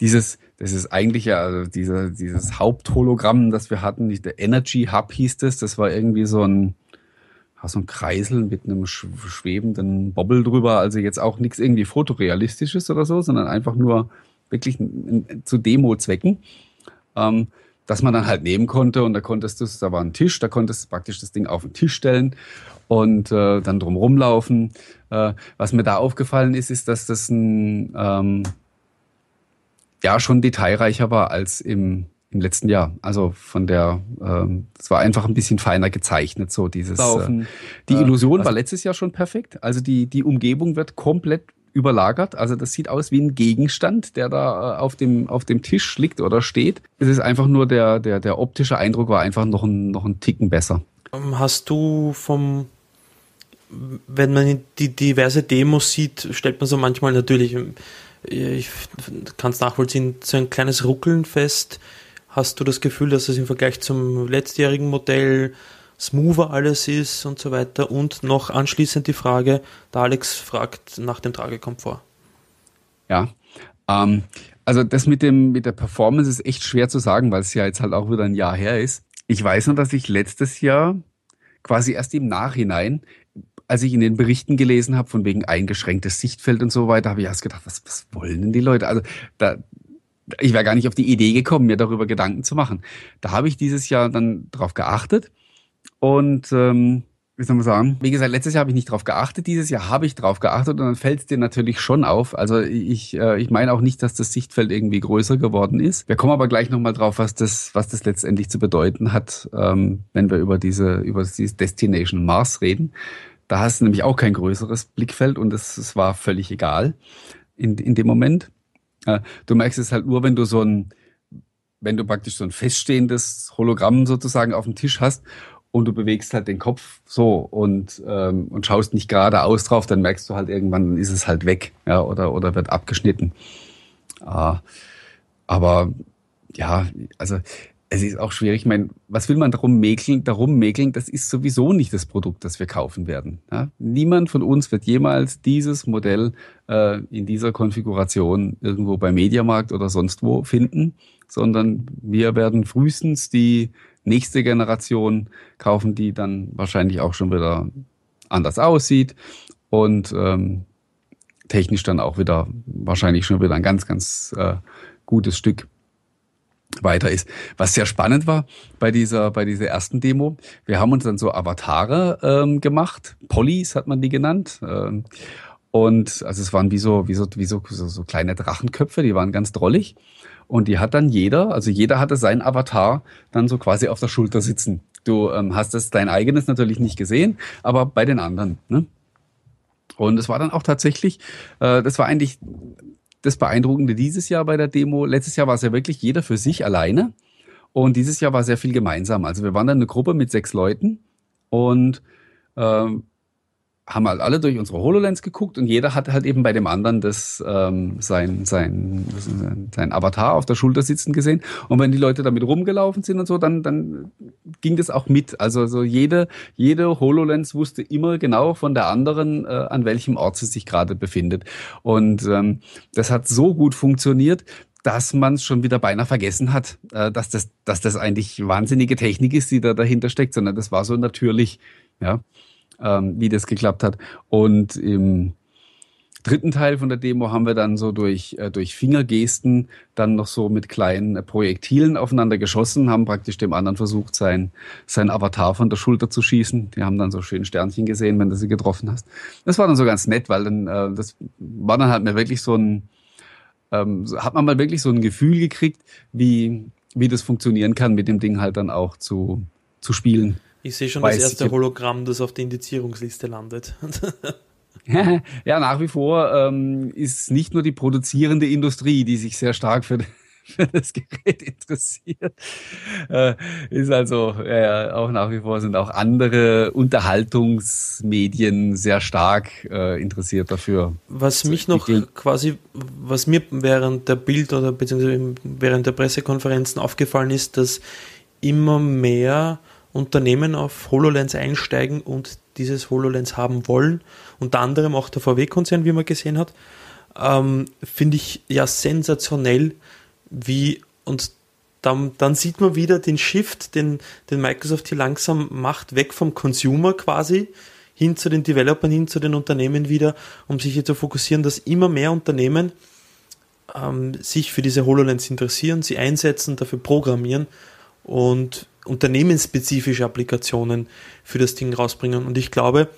dieses, das ist eigentlich ja also dieser, dieses Haupthologramm, das wir hatten, der Energy Hub hieß das, das war irgendwie so ein, so ein Kreisel mit einem schwebenden Bobbel drüber, also jetzt auch nichts irgendwie fotorealistisches oder so, sondern einfach nur wirklich zu Demo-Zwecken, ähm, dass man dann halt nehmen konnte und da konntest du, da war ein Tisch, da konntest du praktisch das Ding auf den Tisch stellen und äh, dann drum rumlaufen. Äh, was mir da aufgefallen ist, ist, dass das ein ähm, ja schon detailreicher war als im im letzten Jahr. Also von der, ähm, es war einfach ein bisschen feiner gezeichnet, so dieses. Äh, die Illusion äh, war letztes Jahr schon perfekt. Also die, die Umgebung wird komplett überlagert. Also das sieht aus wie ein Gegenstand, der da äh, auf dem, auf dem Tisch liegt oder steht. Es ist einfach nur der, der, der optische Eindruck war einfach noch ein, noch ein Ticken besser. Ähm, hast du vom, wenn man die diverse Demos sieht, stellt man so manchmal natürlich, ich kann es nachvollziehen, so ein kleines Ruckeln fest. Hast du das Gefühl, dass es im Vergleich zum letztjährigen Modell smoother alles ist und so weiter? Und noch anschließend die Frage, der Alex fragt nach dem Tragekomfort. Ja, ähm, also das mit dem mit der Performance ist echt schwer zu sagen, weil es ja jetzt halt auch wieder ein Jahr her ist. Ich weiß nur, dass ich letztes Jahr quasi erst im Nachhinein, als ich in den Berichten gelesen habe, von wegen eingeschränktes Sichtfeld und so weiter, habe ich erst gedacht, was, was wollen denn die Leute? Also da, ich wäre gar nicht auf die Idee gekommen, mir darüber Gedanken zu machen. Da habe ich dieses Jahr dann drauf geachtet und ähm, wie soll man sagen? Wie gesagt, letztes Jahr habe ich nicht drauf geachtet, dieses Jahr habe ich drauf geachtet und dann fällt es dir natürlich schon auf. Also ich, äh, ich meine auch nicht, dass das Sichtfeld irgendwie größer geworden ist. Wir kommen aber gleich nochmal drauf, was das, was das letztendlich zu bedeuten hat, ähm, wenn wir über diese, über dieses Destination Mars reden. Da hast du nämlich auch kein größeres Blickfeld und es, war völlig egal in, in dem Moment. Äh, du merkst es halt nur, wenn du so ein, wenn du praktisch so ein feststehendes Hologramm sozusagen auf dem Tisch hast und du bewegst halt den Kopf so und, ähm, und schaust nicht geradeaus drauf, dann merkst du halt irgendwann, ist es halt weg ja, oder, oder wird abgeschnitten. Äh, aber ja, also es ist auch schwierig. Ich meine, was will man darum mäkeln? Darum mäkeln, das ist sowieso nicht das Produkt, das wir kaufen werden. Ja? Niemand von uns wird jemals dieses Modell äh, in dieser Konfiguration irgendwo bei Mediamarkt oder sonst wo finden, sondern wir werden frühestens die nächste Generation kaufen, die dann wahrscheinlich auch schon wieder anders aussieht und ähm, technisch dann auch wieder wahrscheinlich schon wieder ein ganz, ganz äh, gutes Stück weiter ist. Was sehr spannend war bei dieser, bei dieser ersten Demo, wir haben uns dann so Avatare ähm, gemacht, Pollys hat man die genannt. Ähm, und also es waren wie so, wie so, wie so, so, so kleine Drachenköpfe, die waren ganz drollig. Und die hat dann jeder, also jeder hatte seinen Avatar dann so quasi auf der Schulter sitzen. Du ähm, hast es dein eigenes natürlich nicht gesehen, aber bei den anderen. Ne? Und es war dann auch tatsächlich, äh, das war eigentlich das Beeindruckende dieses Jahr bei der Demo. Letztes Jahr war es ja wirklich jeder für sich alleine. Und dieses Jahr war sehr viel gemeinsam. Also wir waren dann eine Gruppe mit sechs Leuten und ähm, haben halt alle durch unsere HoloLens geguckt und jeder hat halt eben bei dem anderen das, ähm, sein, sein, sein Avatar auf der Schulter sitzen gesehen. Und wenn die Leute damit rumgelaufen sind und so, dann, dann ging das auch mit. Also so jede, jede HoloLens wusste immer genau von der anderen, äh, an welchem Ort sie sich gerade befindet. Und ähm, das hat so gut funktioniert, dass man es schon wieder beinahe vergessen hat, äh, dass, das, dass das eigentlich wahnsinnige Technik ist, die da dahinter steckt, sondern das war so natürlich. Ja ähm, wie das geklappt hat. Und im dritten Teil von der Demo haben wir dann so durch, äh, durch Fingergesten dann noch so mit kleinen äh, Projektilen aufeinander geschossen, haben praktisch dem anderen versucht, sein, sein Avatar von der Schulter zu schießen. Die haben dann so schön Sternchen gesehen, wenn du sie getroffen hast. Das war dann so ganz nett, weil dann, äh, das war dann halt mir wirklich so ein, ähm, hat man mal wirklich so ein Gefühl gekriegt, wie, wie das funktionieren kann, mit dem Ding halt dann auch zu, zu spielen. Ich sehe schon Weiß das erste Hologramm, das auf der Indizierungsliste landet. *laughs* ja, nach wie vor ähm, ist nicht nur die produzierende Industrie, die sich sehr stark für, *laughs* für das Gerät interessiert. Äh, ist also äh, auch nach wie vor sind auch andere Unterhaltungsmedien sehr stark äh, interessiert dafür. Was mich noch quasi, was mir während der Bild- oder beziehungsweise während der Pressekonferenzen aufgefallen ist, dass immer mehr Unternehmen auf HoloLens einsteigen und dieses HoloLens haben wollen. Unter anderem auch der VW-Konzern, wie man gesehen hat. Ähm, Finde ich ja sensationell, wie und dann, dann, sieht man wieder den Shift, den, den Microsoft hier langsam macht, weg vom Consumer quasi, hin zu den Developern, hin zu den Unternehmen wieder, um sich hier zu fokussieren, dass immer mehr Unternehmen ähm, sich für diese HoloLens interessieren, sie einsetzen, dafür programmieren und unternehmensspezifische Applikationen für das Ding rausbringen. Und ich glaube,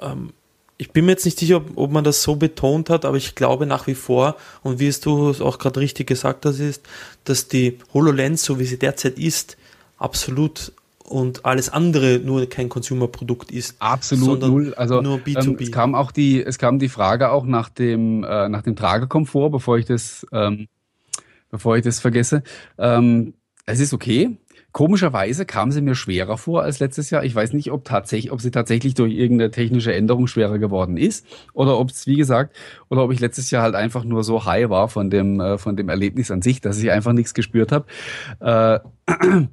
ähm, ich bin mir jetzt nicht sicher, ob, ob, man das so betont hat, aber ich glaube nach wie vor, und wie es du auch gerade richtig gesagt hast, ist, dass die HoloLens, so wie sie derzeit ist, absolut und alles andere nur kein Consumer-Produkt ist. Absolut null. Also nur B2B. Ähm, es kam auch die, es kam die Frage auch nach dem, äh, nach dem Tragekomfort, bevor ich das, ähm, bevor ich das vergesse. Ähm, es ist okay Komischerweise kam sie mir schwerer vor als letztes Jahr. Ich weiß nicht, ob tatsächlich, ob sie tatsächlich durch irgendeine technische Änderung schwerer geworden ist oder ob es, wie gesagt, oder ob ich letztes Jahr halt einfach nur so high war von dem, äh, von dem Erlebnis an sich, dass ich einfach nichts gespürt habe. Äh, *clears throat*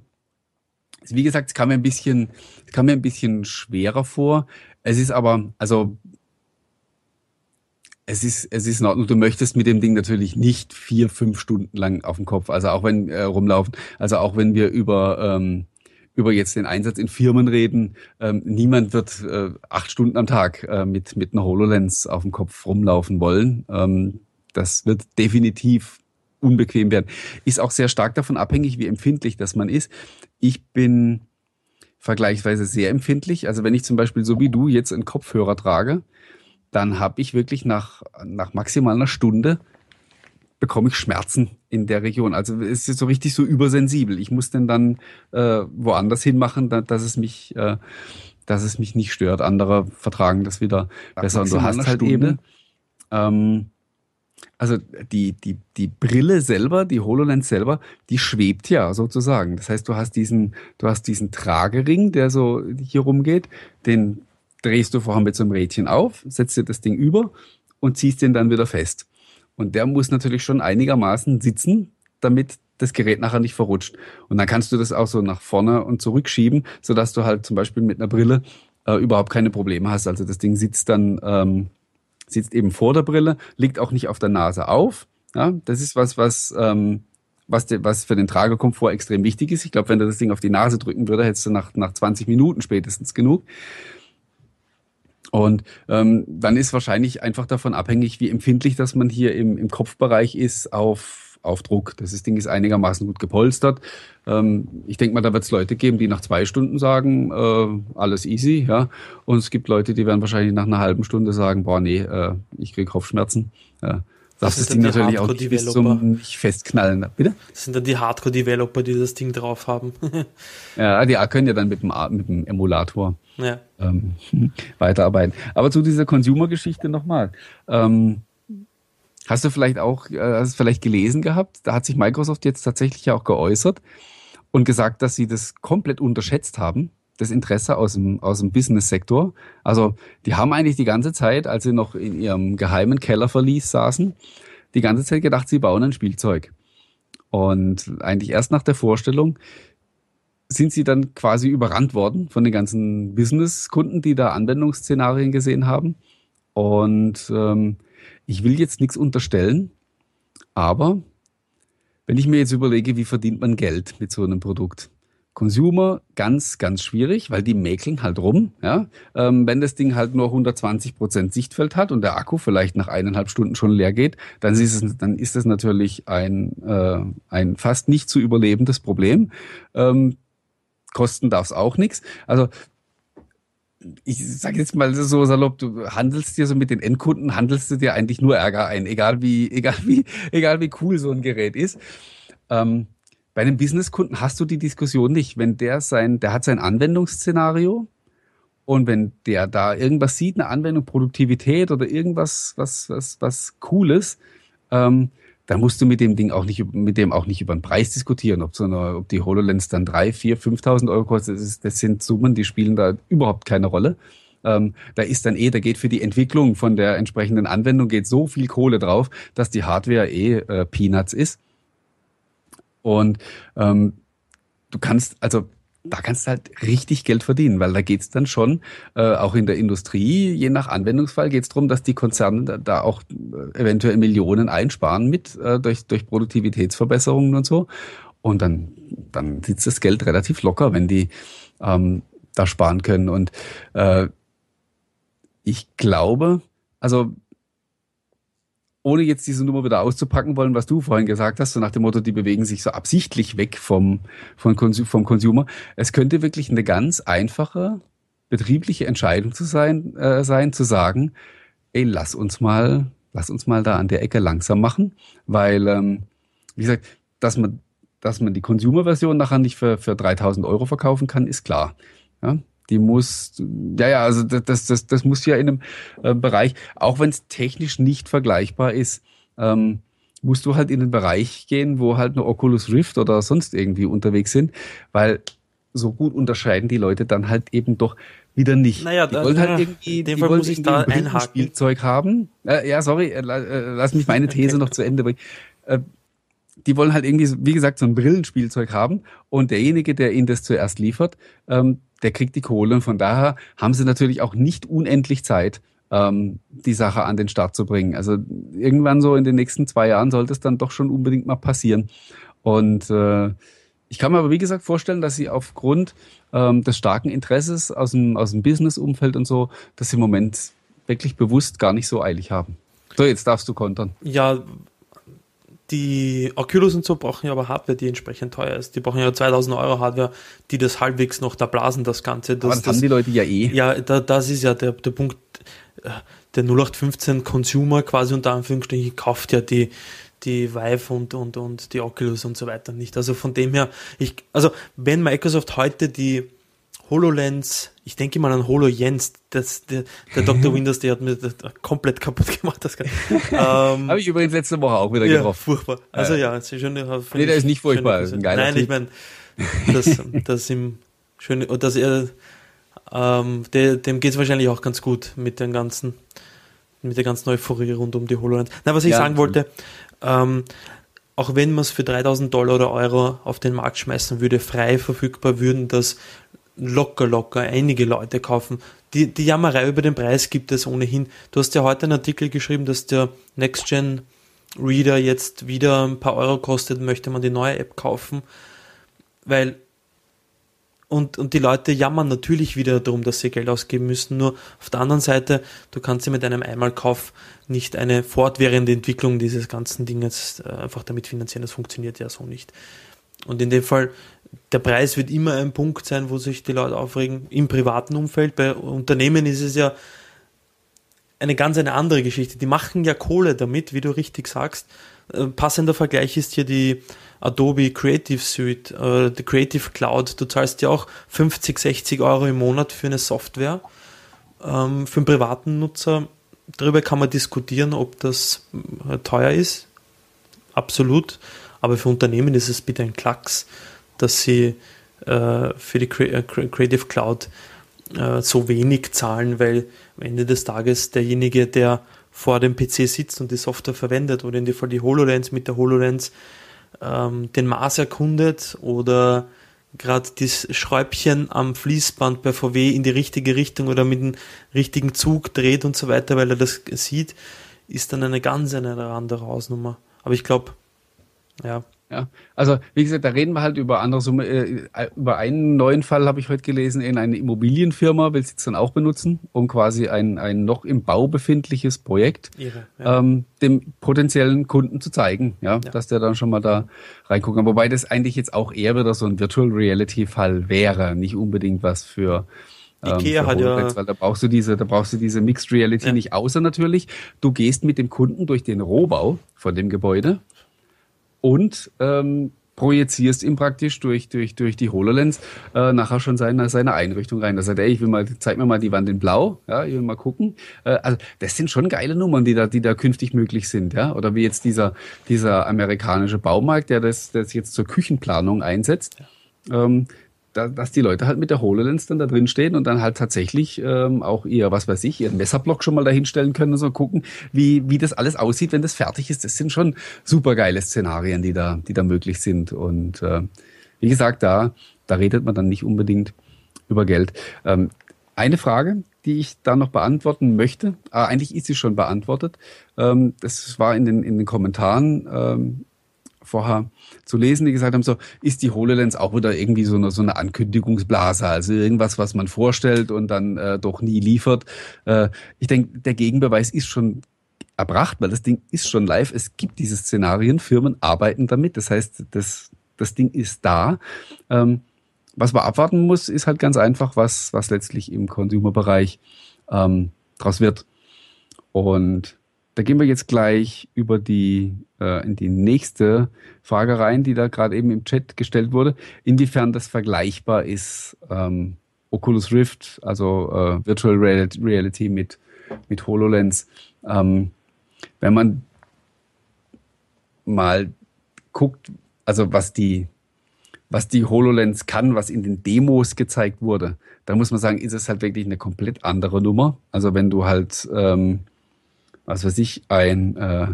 wie gesagt, es kam mir ein bisschen, es kam mir ein bisschen schwerer vor. Es ist aber, also es ist, es ist in Ordnung. Du möchtest mit dem Ding natürlich nicht vier, fünf Stunden lang auf dem Kopf, also auch wenn äh, rumlaufen, also auch wenn wir über ähm, über jetzt den Einsatz in Firmen reden, ähm, niemand wird äh, acht Stunden am Tag äh, mit mit einer Hololens auf dem Kopf rumlaufen wollen. Ähm, das wird definitiv unbequem werden. Ist auch sehr stark davon abhängig, wie empfindlich das man ist. Ich bin vergleichsweise sehr empfindlich. Also wenn ich zum Beispiel so wie du jetzt einen Kopfhörer trage, dann habe ich wirklich nach, nach maximal einer Stunde bekomme ich Schmerzen in der Region. Also es ist so richtig so übersensibel. Ich muss den dann äh, woanders hinmachen, dass es mich, äh, dass es mich nicht stört. Andere vertragen das wieder nach besser. Und du hast halt Stunde. eben, ähm, also die, die, die Brille selber, die HoloLens selber, die schwebt ja sozusagen. Das heißt, du hast diesen, du hast diesen Tragering, der so hier rumgeht, den drehst du vorher mit so einem Rädchen auf, setzt dir das Ding über und ziehst den dann wieder fest. Und der muss natürlich schon einigermaßen sitzen, damit das Gerät nachher nicht verrutscht. Und dann kannst du das auch so nach vorne und zurückschieben, sodass du halt zum Beispiel mit einer Brille äh, überhaupt keine Probleme hast. Also das Ding sitzt dann, ähm, sitzt eben vor der Brille, liegt auch nicht auf der Nase auf. Ja, das ist was, was, ähm, was, de, was für den Tragekomfort extrem wichtig ist. Ich glaube, wenn du das Ding auf die Nase drücken würde, hättest du nach, nach 20 Minuten spätestens genug. Und ähm, dann ist wahrscheinlich einfach davon abhängig, wie empfindlich dass man hier im, im Kopfbereich ist auf, auf Druck. Das Ding ist einigermaßen gut gepolstert. Ähm, ich denke mal, da wird es Leute geben, die nach zwei Stunden sagen, äh, alles easy, ja. Und es gibt Leute, die werden wahrscheinlich nach einer halben Stunde sagen, boah, nee, äh, ich kriege Kopfschmerzen. Ja. Das, das Ding natürlich auch nicht bis zum nicht festknallen. Bitte? Das sind dann die Hardcore-Developer, die das Ding drauf haben. *laughs* ja, die können ja dann mit dem, mit dem Emulator ja. ähm, *laughs* weiterarbeiten. Aber zu dieser Consumer-Geschichte nochmal. Ähm, hast du vielleicht auch, äh, hast du vielleicht gelesen gehabt? Da hat sich Microsoft jetzt tatsächlich auch geäußert und gesagt, dass sie das komplett unterschätzt haben das Interesse aus dem, aus dem Business-Sektor. Also die haben eigentlich die ganze Zeit, als sie noch in ihrem geheimen Kellerverlies saßen, die ganze Zeit gedacht, sie bauen ein Spielzeug. Und eigentlich erst nach der Vorstellung sind sie dann quasi überrannt worden von den ganzen Business-Kunden, die da Anwendungsszenarien gesehen haben. Und ähm, ich will jetzt nichts unterstellen, aber wenn ich mir jetzt überlege, wie verdient man Geld mit so einem Produkt? Consumer ganz, ganz schwierig, weil die mäkeln halt rum. Ja? Ähm, wenn das Ding halt nur 120 Prozent Sichtfeld hat und der Akku vielleicht nach eineinhalb Stunden schon leer geht, dann ist es, dann ist es natürlich ein, äh, ein fast nicht zu überlebendes Problem. Ähm, kosten darf es auch nichts. Also ich sage jetzt mal so salopp, du handelst dir so mit den Endkunden, handelst du dir eigentlich nur Ärger ein, egal wie, egal wie, egal wie cool so ein Gerät ist. Ähm, bei einem Businesskunden hast du die Diskussion nicht, wenn der sein, der hat sein Anwendungsszenario und wenn der da irgendwas sieht, eine Anwendung, Produktivität oder irgendwas, was, was, was Cooles, ähm, dann musst du mit dem Ding auch nicht, mit dem auch nicht über den Preis diskutieren, ob so eine, ob die HoloLens dann drei, vier, 5.000 Euro kostet. Das, ist, das sind Summen, die spielen da überhaupt keine Rolle. Ähm, da ist dann eh, da geht für die Entwicklung von der entsprechenden Anwendung geht so viel Kohle drauf, dass die Hardware eh äh, Peanuts ist. Und ähm, du kannst, also da kannst du halt richtig Geld verdienen, weil da geht's dann schon, äh, auch in der Industrie, je nach Anwendungsfall geht's darum, dass die Konzerne da, da auch äh, eventuell Millionen einsparen mit äh, durch, durch Produktivitätsverbesserungen und so. Und dann, dann sitzt das Geld relativ locker, wenn die ähm, da sparen können. Und äh, ich glaube, also ohne jetzt diese Nummer wieder auszupacken wollen, was du vorhin gesagt hast, so nach dem Motto, die bewegen sich so absichtlich weg vom, vom, vom Consumer. Es könnte wirklich eine ganz einfache betriebliche Entscheidung zu sein, äh, sein, zu sagen, ey, lass uns mal, lass uns mal da an der Ecke langsam machen, weil, ähm, wie gesagt, dass man, dass man die Consumer-Version nachher nicht für, für 3000 Euro verkaufen kann, ist klar. Ja? Die muss, ja, ja, also das, das, das muss ja in einem äh, Bereich, auch wenn es technisch nicht vergleichbar ist, ähm, musst du halt in den Bereich gehen, wo halt eine Oculus Rift oder sonst irgendwie unterwegs sind, weil so gut unterscheiden die Leute dann halt eben doch wieder nicht. Naja, die wollen halt irgendwie, die wollen muss ich da ein Spielzeug haben. Äh, ja, sorry, äh, äh lass mich meine *laughs* These okay. noch zu Ende bringen. Äh, die wollen halt irgendwie, wie gesagt, so ein Brillenspielzeug haben und derjenige, der ihnen das zuerst liefert, ähm, der kriegt die Kohle und von daher haben sie natürlich auch nicht unendlich Zeit, ähm, die Sache an den Start zu bringen. Also irgendwann so in den nächsten zwei Jahren sollte es dann doch schon unbedingt mal passieren. Und äh, ich kann mir aber wie gesagt vorstellen, dass sie aufgrund ähm, des starken Interesses aus dem, aus dem Business-Umfeld und so, dass sie im Moment wirklich bewusst gar nicht so eilig haben. So, jetzt darfst du kontern. Ja, die Oculus und so brauchen ja aber Hardware, die entsprechend teuer ist. Die brauchen ja 2000 Euro Hardware, die das halbwegs noch da blasen, das Ganze. Das, aber das, das haben die Leute ja eh. Ja, da, das ist ja der, der Punkt. Der 0815 Consumer quasi unter Anführungsstrichen kauft ja die, die Vive und, und, und die Oculus und so weiter nicht. Also von dem her, ich, also wenn Microsoft heute die HoloLens, ich denke mal an HoloJens, das, der, der Dr. *laughs* Windows, der hat mir das komplett kaputt gemacht. Das *laughs* ähm, Habe ich übrigens letzte Woche auch wieder ja, getroffen. furchtbar. Also ja, ist schön. Nee, der ist nicht furchtbar, ist ein geiler Nein, typ. ich meine, dass, *laughs* dass ihm schön, dass er, ähm, der, dem geht es wahrscheinlich auch ganz gut mit den ganzen, mit der ganzen Euphorie rund um die HoloLens. Na, was ich ja, sagen wollte, ähm, auch wenn man es für 3000 Dollar oder Euro auf den Markt schmeißen würde, frei verfügbar, würden das locker, locker einige Leute kaufen. Die, die Jammerei über den Preis gibt es ohnehin. Du hast ja heute einen Artikel geschrieben, dass der Next-Gen Reader jetzt wieder ein paar Euro kostet, möchte man die neue App kaufen, weil und, und die Leute jammern natürlich wieder darum, dass sie Geld ausgeben müssen. Nur auf der anderen Seite, du kannst sie mit einem Einmalkauf nicht eine fortwährende Entwicklung dieses ganzen Dinges äh, einfach damit finanzieren. Das funktioniert ja so nicht. Und in dem Fall, der Preis wird immer ein Punkt sein, wo sich die Leute aufregen. Im privaten Umfeld, bei Unternehmen ist es ja eine ganz eine andere Geschichte. Die machen ja Kohle damit, wie du richtig sagst. Äh, passender Vergleich ist hier die Adobe Creative Suite, äh, die Creative Cloud. Du zahlst ja auch 50, 60 Euro im Monat für eine Software. Ähm, für einen privaten Nutzer, darüber kann man diskutieren, ob das äh, teuer ist. Absolut. Aber für Unternehmen ist es bitte ein Klacks, dass sie äh, für die äh, Creative Cloud äh, so wenig zahlen, weil am Ende des Tages derjenige, der vor dem PC sitzt und die Software verwendet oder in dem Fall die HoloLens mit der HoloLens ähm, den Mars erkundet oder gerade das Schräubchen am Fließband bei VW in die richtige Richtung oder mit dem richtigen Zug dreht und so weiter, weil er das sieht, ist dann eine ganz eine andere Hausnummer. Aber ich glaube, ja, ja, also wie gesagt, da reden wir halt über andere Summe. Äh, über einen neuen Fall habe ich heute gelesen, in eine Immobilienfirma will sie es dann auch benutzen, um quasi ein, ein noch im Bau befindliches Projekt Ihre, ja. ähm, dem potenziellen Kunden zu zeigen, ja, ja, dass der dann schon mal da reingucken. Wobei das eigentlich jetzt auch eher wieder so ein Virtual Reality Fall wäre, nicht unbedingt was für ähm, Ikea hat ja. Weil da brauchst du diese, da brauchst du diese Mixed Reality ja. nicht, außer natürlich, du gehst mit dem Kunden durch den Rohbau von dem Gebäude und ähm, projizierst ihm praktisch durch, durch, durch die HoloLens äh, nachher schon seine, seine Einrichtung rein. Da sagt er, ey, ich will mal, zeig mir mal die Wand in Blau, ja, ich will mal gucken. Äh, also das sind schon geile Nummern, die da, die da künftig möglich sind, ja. Oder wie jetzt dieser, dieser amerikanische Baumarkt, der das, das jetzt zur Küchenplanung einsetzt. Ähm, da, dass die Leute halt mit der HoloLens dann da drin stehen und dann halt tatsächlich ähm, auch ihr, was weiß ich, ihren Messerblock schon mal dahinstellen können und so gucken, wie, wie das alles aussieht, wenn das fertig ist. Das sind schon super geile Szenarien, die da, die da möglich sind. Und äh, wie gesagt, da, da redet man dann nicht unbedingt über Geld. Ähm, eine Frage, die ich da noch beantworten möchte, äh, eigentlich ist sie schon beantwortet. Ähm, das war in den, in den Kommentaren ähm, vorher zu lesen, die gesagt haben, so ist die HoloLens auch wieder irgendwie so eine, so eine Ankündigungsblase, also irgendwas, was man vorstellt und dann äh, doch nie liefert. Äh, ich denke, der Gegenbeweis ist schon erbracht, weil das Ding ist schon live. Es gibt diese Szenarien, Firmen arbeiten damit. Das heißt, das, das Ding ist da. Ähm, was man abwarten muss, ist halt ganz einfach, was, was letztlich im Consumer-Bereich ähm, draus wird. Und da gehen wir jetzt gleich über die äh, in die nächste Frage rein, die da gerade eben im Chat gestellt wurde, inwiefern das vergleichbar ist ähm, Oculus Rift, also äh, Virtual Reality mit mit HoloLens. Ähm, wenn man mal guckt, also was die, was die HoloLens kann, was in den Demos gezeigt wurde, dann muss man sagen, ist es halt wirklich eine komplett andere Nummer. Also wenn du halt, ähm, was weiß ich, ein, äh,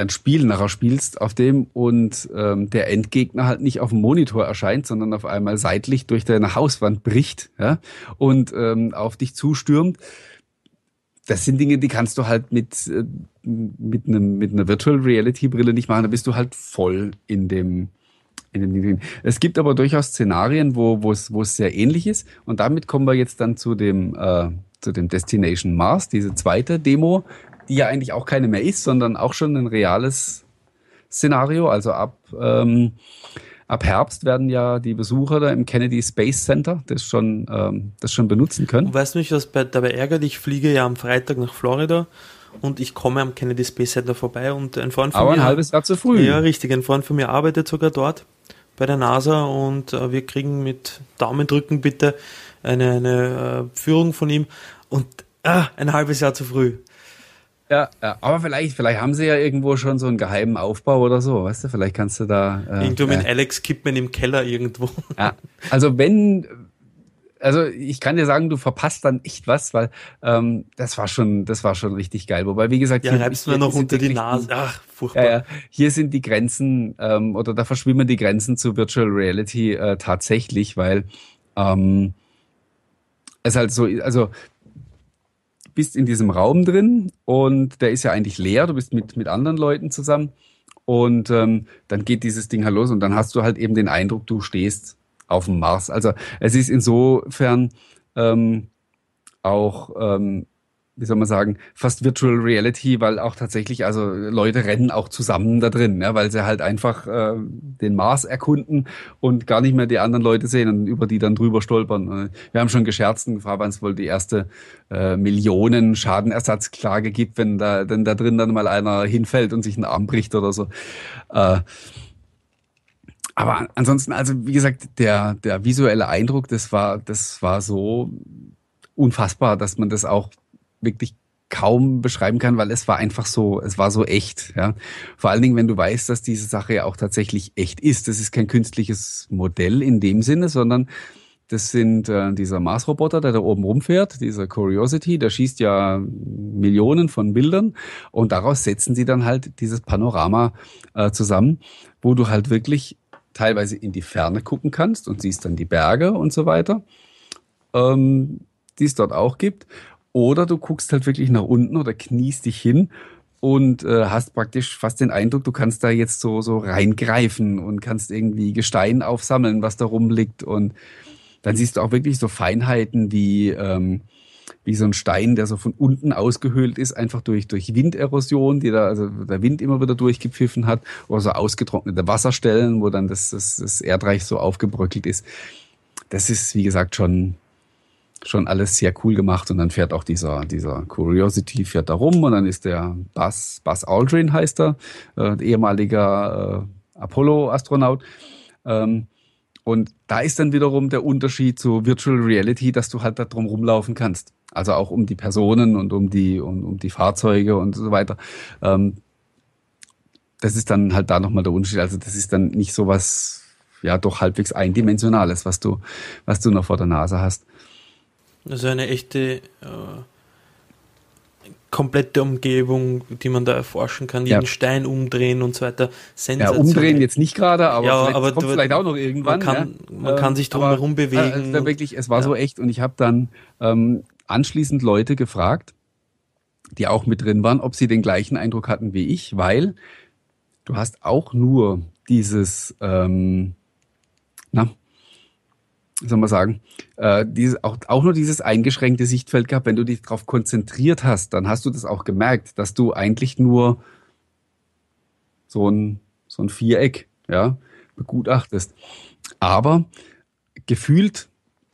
ein Spiel nachher spielst auf dem und ähm, der Endgegner halt nicht auf dem Monitor erscheint, sondern auf einmal seitlich durch deine Hauswand bricht ja, und ähm, auf dich zustürmt. Das sind Dinge, die kannst du halt mit, äh, mit, einem, mit einer Virtual Reality Brille nicht machen. Da bist du halt voll in dem, Es gibt aber durchaus Szenarien, wo, wo, es, wo es sehr ähnlich ist. Und damit kommen wir jetzt dann zu dem, äh, zu dem Destination Mars, diese zweite Demo, die ja eigentlich auch keine mehr ist, sondern auch schon ein reales Szenario. Also ab, ähm, ab Herbst werden ja die Besucher da im Kennedy Space Center das schon, ähm, das schon benutzen können. Und weißt du nicht, was bei, dabei ärgert? Ich fliege ja am Freitag nach Florida und ich komme am Kennedy Space Center vorbei und ein Freund von Aber mir. Aber ein halbes Jahr zu früh. Ja, richtig. Ein Freund von mir arbeitet sogar dort bei der NASA und äh, wir kriegen mit Daumendrücken bitte eine, eine äh, Führung von ihm und ah, ein halbes Jahr zu früh. Ja, ja, aber vielleicht, vielleicht haben sie ja irgendwo schon so einen geheimen Aufbau oder so, weißt du? Vielleicht kannst du da. Äh, irgendwo mit äh, Alex Kipman im Keller irgendwo. Ja, also wenn, also ich kann dir sagen, du verpasst dann echt was, weil ähm, das war schon, das war schon richtig geil. Wobei, wie gesagt, ja, hier reibst du mir noch unter die Nase. Ach, furchtbar. Ja, ja, hier sind die Grenzen ähm, oder da verschwimmen die Grenzen zu Virtual Reality äh, tatsächlich, weil ähm, es halt so, also bist in diesem Raum drin und der ist ja eigentlich leer, du bist mit, mit anderen Leuten zusammen und ähm, dann geht dieses Ding halt los und dann hast du halt eben den Eindruck, du stehst auf dem Mars. Also es ist insofern ähm, auch ähm, wie soll man sagen, fast Virtual Reality, weil auch tatsächlich, also Leute rennen auch zusammen da drin, ja, weil sie halt einfach äh, den Mars erkunden und gar nicht mehr die anderen Leute sehen und über die dann drüber stolpern. Äh, wir haben schon gescherzt und gefragt, wann es wohl die erste äh, Millionen Schadenersatzklage gibt, wenn da, denn da drin dann mal einer hinfällt und sich einen Arm bricht oder so. Äh, aber ansonsten, also wie gesagt, der, der visuelle Eindruck, das war, das war so unfassbar, dass man das auch wirklich kaum beschreiben kann, weil es war einfach so, es war so echt, ja. Vor allen Dingen, wenn du weißt, dass diese Sache ja auch tatsächlich echt ist. Das ist kein künstliches Modell in dem Sinne, sondern das sind äh, dieser Mars-Roboter, der da oben rumfährt, dieser Curiosity, der schießt ja Millionen von Bildern und daraus setzen sie dann halt dieses Panorama äh, zusammen, wo du halt wirklich teilweise in die Ferne gucken kannst und siehst dann die Berge und so weiter, ähm, die es dort auch gibt. Oder du guckst halt wirklich nach unten oder kniest dich hin und äh, hast praktisch fast den Eindruck, du kannst da jetzt so, so reingreifen und kannst irgendwie Gestein aufsammeln, was da rumliegt. Und dann siehst du auch wirklich so Feinheiten wie, ähm, wie so ein Stein, der so von unten ausgehöhlt ist, einfach durch, durch Winderosion, die da, also der Wind immer wieder durchgepfiffen hat, oder so ausgetrocknete Wasserstellen, wo dann das, das, das Erdreich so aufgebröckelt ist. Das ist, wie gesagt, schon, schon alles sehr cool gemacht und dann fährt auch dieser, dieser Curiosity fährt da rum und dann ist der Buzz, Buzz Aldrin heißt er, äh, ehemaliger äh, Apollo-Astronaut. Ähm, und da ist dann wiederum der Unterschied zu Virtual Reality, dass du halt da drum rumlaufen kannst. Also auch um die Personen und um die, um, um die Fahrzeuge und so weiter. Ähm, das ist dann halt da nochmal der Unterschied. Also das ist dann nicht so was, ja, doch halbwegs eindimensionales, was du, was du noch vor der Nase hast. Also eine echte äh, komplette Umgebung, die man da erforschen kann, jeden ja. Stein umdrehen und so weiter. Ja, umdrehen jetzt nicht gerade, aber, ja, vielleicht aber kommt du, vielleicht auch noch irgendwann. Man kann, ja. man kann sich drum herum bewegen. Äh, wirklich, es war so echt und ich habe dann ähm, anschließend Leute gefragt, die auch mit drin waren, ob sie den gleichen Eindruck hatten wie ich, weil du hast auch nur dieses, ähm, na, soll man sagen, äh, diese, auch, auch nur dieses eingeschränkte Sichtfeld gehabt. Wenn du dich darauf konzentriert hast, dann hast du das auch gemerkt, dass du eigentlich nur so ein, so ein Viereck ja, begutachtest. Aber gefühlt,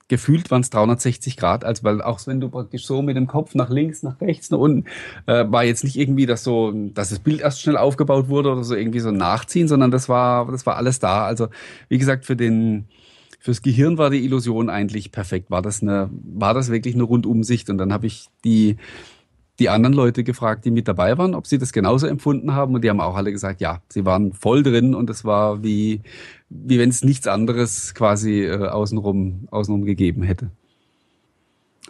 gefühlt waren es 360 Grad, als weil auch wenn du praktisch so mit dem Kopf nach links, nach rechts, nach unten, äh, war jetzt nicht irgendwie, dass so, dass das Bild erst schnell aufgebaut wurde oder so irgendwie so nachziehen, sondern das war, das war alles da. Also wie gesagt, für den fürs Gehirn war die Illusion eigentlich perfekt. War das eine, war das wirklich eine Rundumsicht? Und dann habe ich die, die anderen Leute gefragt, die mit dabei waren, ob sie das genauso empfunden haben. Und die haben auch alle gesagt, ja, sie waren voll drin und es war wie, wie wenn es nichts anderes quasi äh, außenrum, außenrum gegeben hätte.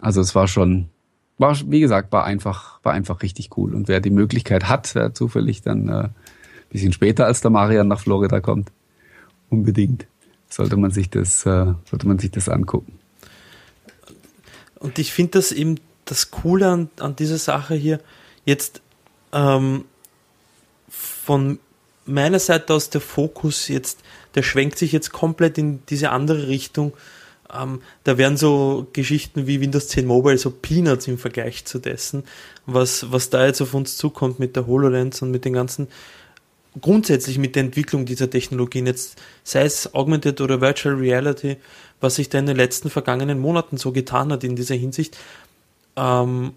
Also es war schon, war, wie gesagt, war einfach, war einfach richtig cool. Und wer die Möglichkeit hat, wer zufällig dann äh, bisschen später als der Marian nach Florida kommt, unbedingt sollte man sich das, äh, sollte man sich das angucken. Und ich finde das eben das Coole an, an dieser Sache hier, jetzt ähm, von meiner Seite aus der Fokus jetzt, der schwenkt sich jetzt komplett in diese andere Richtung. Ähm, da werden so Geschichten wie Windows 10 Mobile so Peanuts im Vergleich zu dessen, was, was da jetzt auf uns zukommt mit der HoloLens und mit den ganzen, grundsätzlich mit der Entwicklung dieser Technologien, jetzt sei es Augmented oder Virtual Reality, was sich da in den letzten vergangenen Monaten so getan hat in dieser Hinsicht, ähm,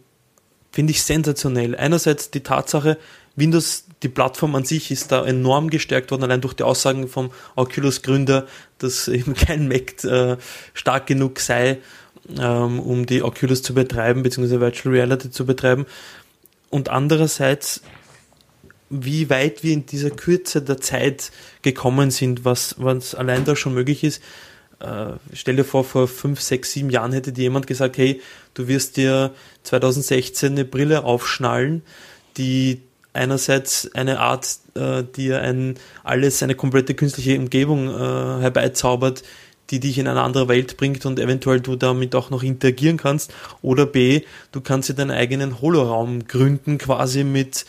finde ich sensationell. Einerseits die Tatsache, Windows, die Plattform an sich ist da enorm gestärkt worden, allein durch die Aussagen vom Oculus-Gründer, dass *laughs* eben kein Mac äh, stark genug sei, ähm, um die Oculus zu betreiben, beziehungsweise Virtual Reality zu betreiben. Und andererseits, wie weit wir in dieser Kürze der Zeit gekommen sind, was, was allein da schon möglich ist, äh, stell dir vor, vor fünf, sechs, sieben Jahren hätte dir jemand gesagt, hey, du wirst dir 2016 eine Brille aufschnallen, die einerseits eine Art, äh, dir ein alles, eine komplette künstliche Umgebung äh, herbeizaubert, die dich in eine andere Welt bringt und eventuell du damit auch noch interagieren kannst. Oder B, du kannst dir deinen eigenen Holoraum gründen, quasi mit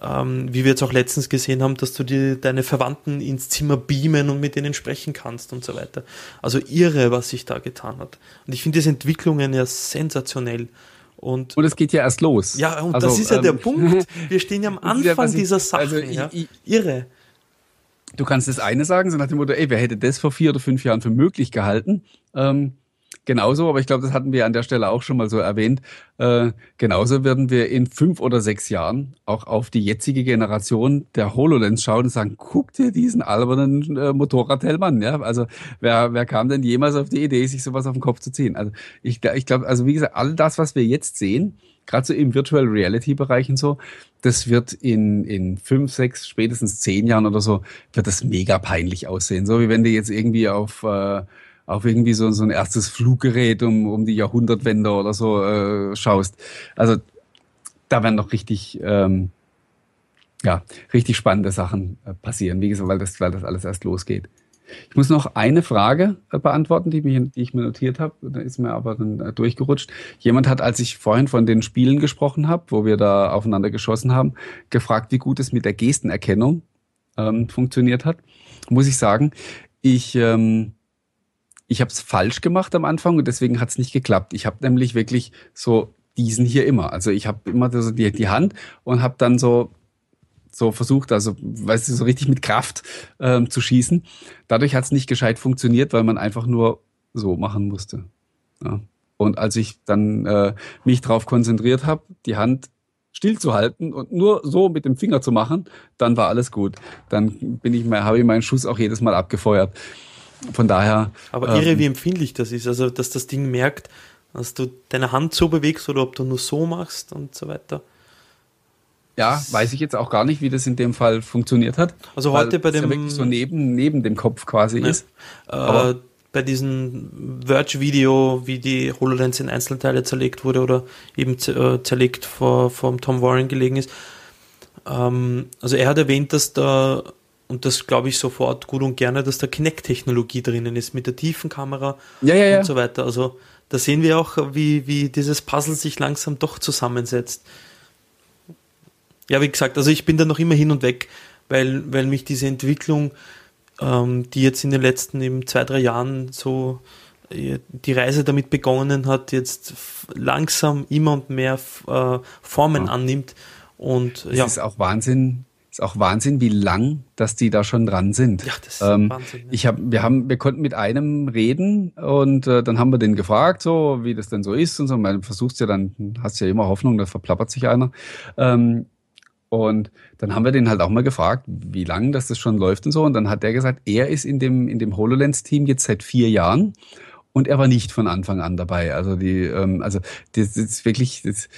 ähm, wie wir jetzt auch letztens gesehen haben, dass du dir deine Verwandten ins Zimmer beamen und mit denen sprechen kannst und so weiter. Also irre, was sich da getan hat. Und ich finde diese Entwicklungen ja sensationell. Und, und es geht ja erst los. Ja, und also, das ist ja ähm, der Punkt. *laughs* Wir stehen ja am *laughs* Anfang ja, dieser Sache. Also, ja? irre. Du kannst das eine sagen, so nach dem Motto, ey, wer hätte das vor vier oder fünf Jahren für möglich gehalten? Ähm, genauso, aber ich glaube, das hatten wir an der Stelle auch schon mal so erwähnt, äh, genauso werden wir in fünf oder sechs Jahren auch auf die jetzige Generation der HoloLens schauen und sagen, guck dir diesen albernen äh, Motorradhelm an. Ja? Also wer, wer kam denn jemals auf die Idee, sich sowas auf den Kopf zu ziehen? Also ich, ich glaube, also wie gesagt, all das, was wir jetzt sehen, gerade so im Virtual Reality Bereich und so, das wird in, in fünf, sechs, spätestens zehn Jahren oder so, wird das mega peinlich aussehen. So wie wenn du jetzt irgendwie auf äh, auf irgendwie so, so ein erstes Fluggerät um, um die Jahrhundertwende oder so äh, schaust. Also da werden noch richtig, ähm, ja, richtig spannende Sachen äh, passieren, wie gesagt, weil das, weil das alles erst losgeht. Ich muss noch eine Frage äh, beantworten, die, mich, die ich mir notiert habe. Da ist mir aber dann äh, durchgerutscht. Jemand hat, als ich vorhin von den Spielen gesprochen habe, wo wir da aufeinander geschossen haben, gefragt, wie gut es mit der Gestenerkennung ähm, funktioniert hat. Muss ich sagen, ich ähm, ich habe es falsch gemacht am Anfang und deswegen hat es nicht geklappt. Ich habe nämlich wirklich so diesen hier immer. Also ich habe immer so die, die Hand und habe dann so so versucht, also weißt du, so richtig mit Kraft ähm, zu schießen. Dadurch hat es nicht gescheit funktioniert, weil man einfach nur so machen musste. Ja. Und als ich dann äh, mich darauf konzentriert habe, die Hand stillzuhalten und nur so mit dem Finger zu machen, dann war alles gut. Dann bin ich habe ich meinen Schuss auch jedes Mal abgefeuert. Von daher. Aber irre, ähm, wie empfindlich das ist. Also, dass das Ding merkt, dass du deine Hand so bewegst oder ob du nur so machst und so weiter. Ja, weiß ich jetzt auch gar nicht, wie das in dem Fall funktioniert hat. Also heute bei dem. Ja so neben, neben dem Kopf quasi ne, ist. Äh, bei diesem Verge-Video, wie die HoloLens in Einzelteile zerlegt wurde oder eben äh, zerlegt vor, vor Tom Warren gelegen ist. Ähm, also er hat erwähnt, dass da und das glaube ich sofort gut und gerne, dass da Kinect-Technologie drinnen ist mit der Tiefenkamera ja, ja, ja. und so weiter. Also da sehen wir auch, wie, wie dieses Puzzle sich langsam doch zusammensetzt. Ja, wie gesagt, also ich bin da noch immer hin und weg, weil, weil mich diese Entwicklung, ähm, die jetzt in den letzten eben zwei, drei Jahren so äh, die Reise damit begonnen hat, jetzt langsam immer und mehr äh, Formen annimmt. Und es ja. ist auch Wahnsinn, ist auch Wahnsinn, wie lang, dass die da schon dran sind. Ja, das ist ähm, Wahnsinn. Ne? Ich hab, wir haben, wir konnten mit einem reden und äh, dann haben wir den gefragt, so wie das denn so ist und so. Man versucht ja dann, hast ja immer Hoffnung, da verplappert sich einer. Ähm, und dann haben wir den halt auch mal gefragt, wie lang das, das schon läuft und so. Und dann hat der gesagt, er ist in dem, in dem HoloLens-Team jetzt seit vier Jahren und er war nicht von Anfang an dabei. Also die, ähm, also das, das ist wirklich, das,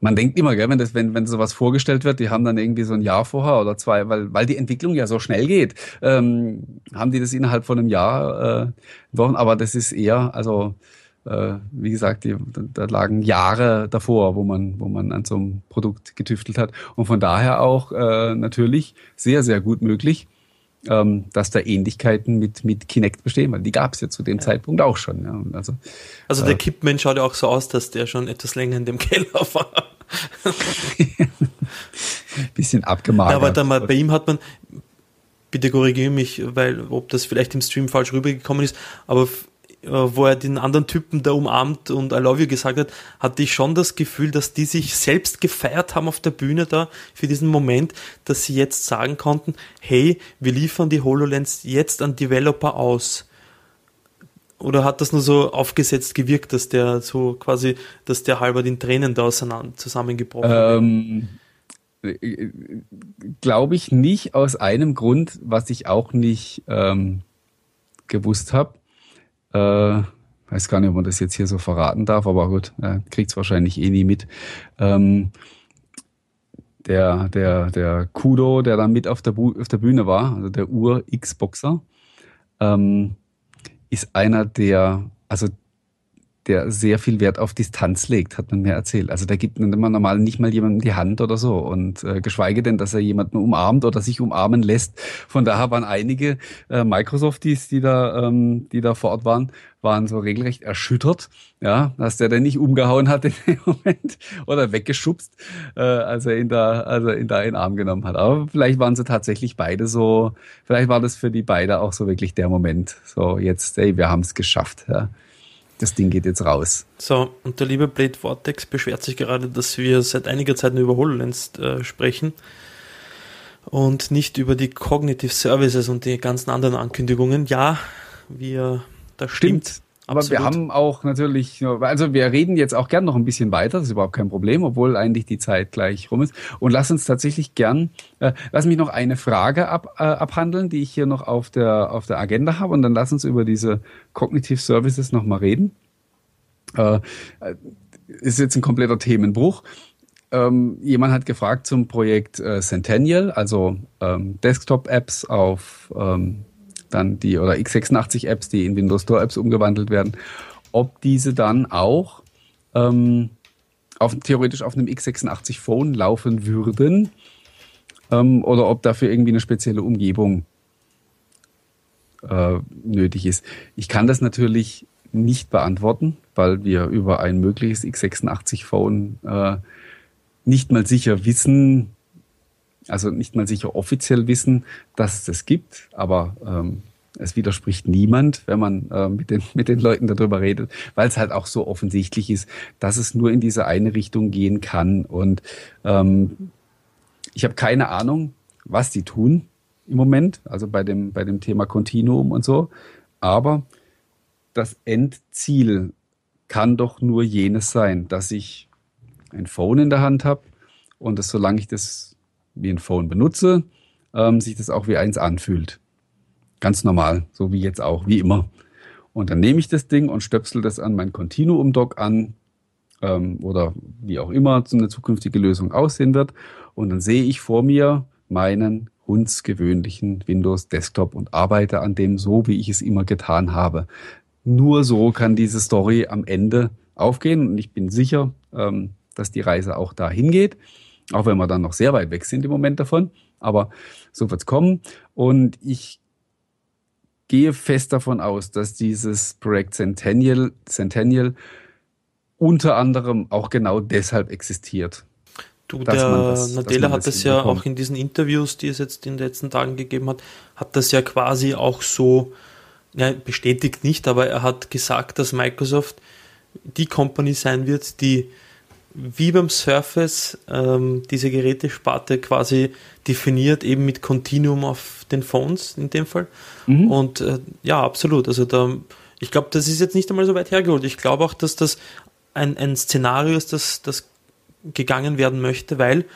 man denkt immer, gell, wenn, das, wenn, wenn sowas vorgestellt wird, die haben dann irgendwie so ein Jahr vorher oder zwei, weil, weil die Entwicklung ja so schnell geht, ähm, haben die das innerhalb von einem Jahr äh, Wochen, aber das ist eher, also äh, wie gesagt, die, da lagen Jahre davor, wo man, wo man an so einem Produkt getüftelt hat. Und von daher auch äh, natürlich sehr, sehr gut möglich, ähm, dass da Ähnlichkeiten mit, mit Kinect bestehen, weil die gab es ja zu dem ja. Zeitpunkt auch schon. Ja. Also, also der äh, Kippman schaut ja auch so aus, dass der schon etwas länger in dem *laughs* Keller war. *laughs* Bisschen abgemagert. aber dann mal, bei ihm hat man, bitte korrigiere mich, weil ob das vielleicht im Stream falsch rübergekommen ist, aber äh, wo er den anderen Typen da umarmt und I love you gesagt hat, hatte ich schon das Gefühl, dass die sich selbst gefeiert haben auf der Bühne da für diesen Moment, dass sie jetzt sagen konnten, hey, wir liefern die HoloLens jetzt an Developer aus. Oder hat das nur so aufgesetzt gewirkt, dass der so quasi, dass der halber den Tränen da auseinander zusammengebrochen ähm, äh, Glaube ich nicht aus einem Grund, was ich auch nicht ähm, gewusst habe. Äh, weiß gar nicht, ob man das jetzt hier so verraten darf, aber gut, äh, kriegt es wahrscheinlich eh nie mit. Ähm, der, der, der Kudo, der dann mit auf der, auf der Bühne war, also der Ur-Xboxer, ähm, ist einer der, also der sehr viel Wert auf Distanz legt, hat man mir erzählt. Also da gibt man normal nicht mal jemandem die Hand oder so und äh, geschweige denn, dass er jemanden umarmt oder sich umarmen lässt. Von daher waren einige äh, Microsofties, die da, ähm, die da vor Ort waren, waren so regelrecht erschüttert, ja, dass der denn nicht umgehauen hat in dem *laughs* Moment oder weggeschubst, äh, als er ihn da, als er ihn da in den Arm genommen hat. Aber vielleicht waren sie tatsächlich beide so, vielleicht war das für die beide auch so wirklich der Moment. So, jetzt, ey, wir haben es geschafft. Ja das Ding geht jetzt raus. So, und der liebe Blade Vortex beschwert sich gerade, dass wir seit einiger Zeit nur über HoloLens äh, sprechen und nicht über die Cognitive Services und die ganzen anderen Ankündigungen. Ja, wir, das stimmt. stimmt. Aber Absolut. wir haben auch natürlich, also wir reden jetzt auch gern noch ein bisschen weiter, das ist überhaupt kein Problem, obwohl eigentlich die Zeit gleich rum ist. Und lass uns tatsächlich gern, äh, lass mich noch eine Frage ab, äh, abhandeln, die ich hier noch auf der, auf der Agenda habe. Und dann lass uns über diese Cognitive Services nochmal reden. Äh, ist jetzt ein kompletter Themenbruch. Ähm, jemand hat gefragt zum Projekt äh, Centennial, also ähm, Desktop-Apps auf ähm, dann die oder x86-Apps, die in Windows Store Apps umgewandelt werden, ob diese dann auch ähm, auf, theoretisch auf einem x86 Phone laufen würden ähm, oder ob dafür irgendwie eine spezielle Umgebung äh, nötig ist. Ich kann das natürlich nicht beantworten, weil wir über ein mögliches x86 Phone äh, nicht mal sicher wissen, also nicht mal sicher offiziell wissen, dass es das gibt, aber ähm, es widerspricht niemand, wenn man äh, mit, den, mit den Leuten darüber redet, weil es halt auch so offensichtlich ist, dass es nur in diese eine Richtung gehen kann. Und ähm, ich habe keine Ahnung, was die tun im Moment, also bei dem, bei dem Thema Continuum und so. Aber das Endziel kann doch nur jenes sein, dass ich ein Phone in der Hand habe und das, solange ich das wie ein Phone benutze, ähm, sich das auch wie eins anfühlt. Ganz normal, so wie jetzt auch, wie immer. Und dann nehme ich das Ding und stöpsel das an mein Continuum-Dock an ähm, oder wie auch immer so eine zukünftige Lösung aussehen wird. Und dann sehe ich vor mir meinen hundsgewöhnlichen Windows Desktop und arbeite an dem so, wie ich es immer getan habe. Nur so kann diese Story am Ende aufgehen und ich bin sicher, ähm, dass die Reise auch dahin geht. Auch wenn wir dann noch sehr weit weg sind im Moment davon. Aber so wird es kommen. Und ich gehe fest davon aus, dass dieses Projekt Centennial, Centennial unter anderem auch genau deshalb existiert. Du, der das, Nadella hat das ja auch in diesen Interviews, die es jetzt in den letzten Tagen gegeben hat, hat das ja quasi auch so, ja, bestätigt nicht, aber er hat gesagt, dass Microsoft die Company sein wird, die wie beim Surface ähm, diese Gerätesparte quasi definiert, eben mit Continuum auf den Phones in dem Fall. Mhm. Und äh, ja, absolut. Also da, ich glaube, das ist jetzt nicht einmal so weit hergeholt. Ich glaube auch, dass das ein, ein Szenario ist, das, das gegangen werden möchte, weil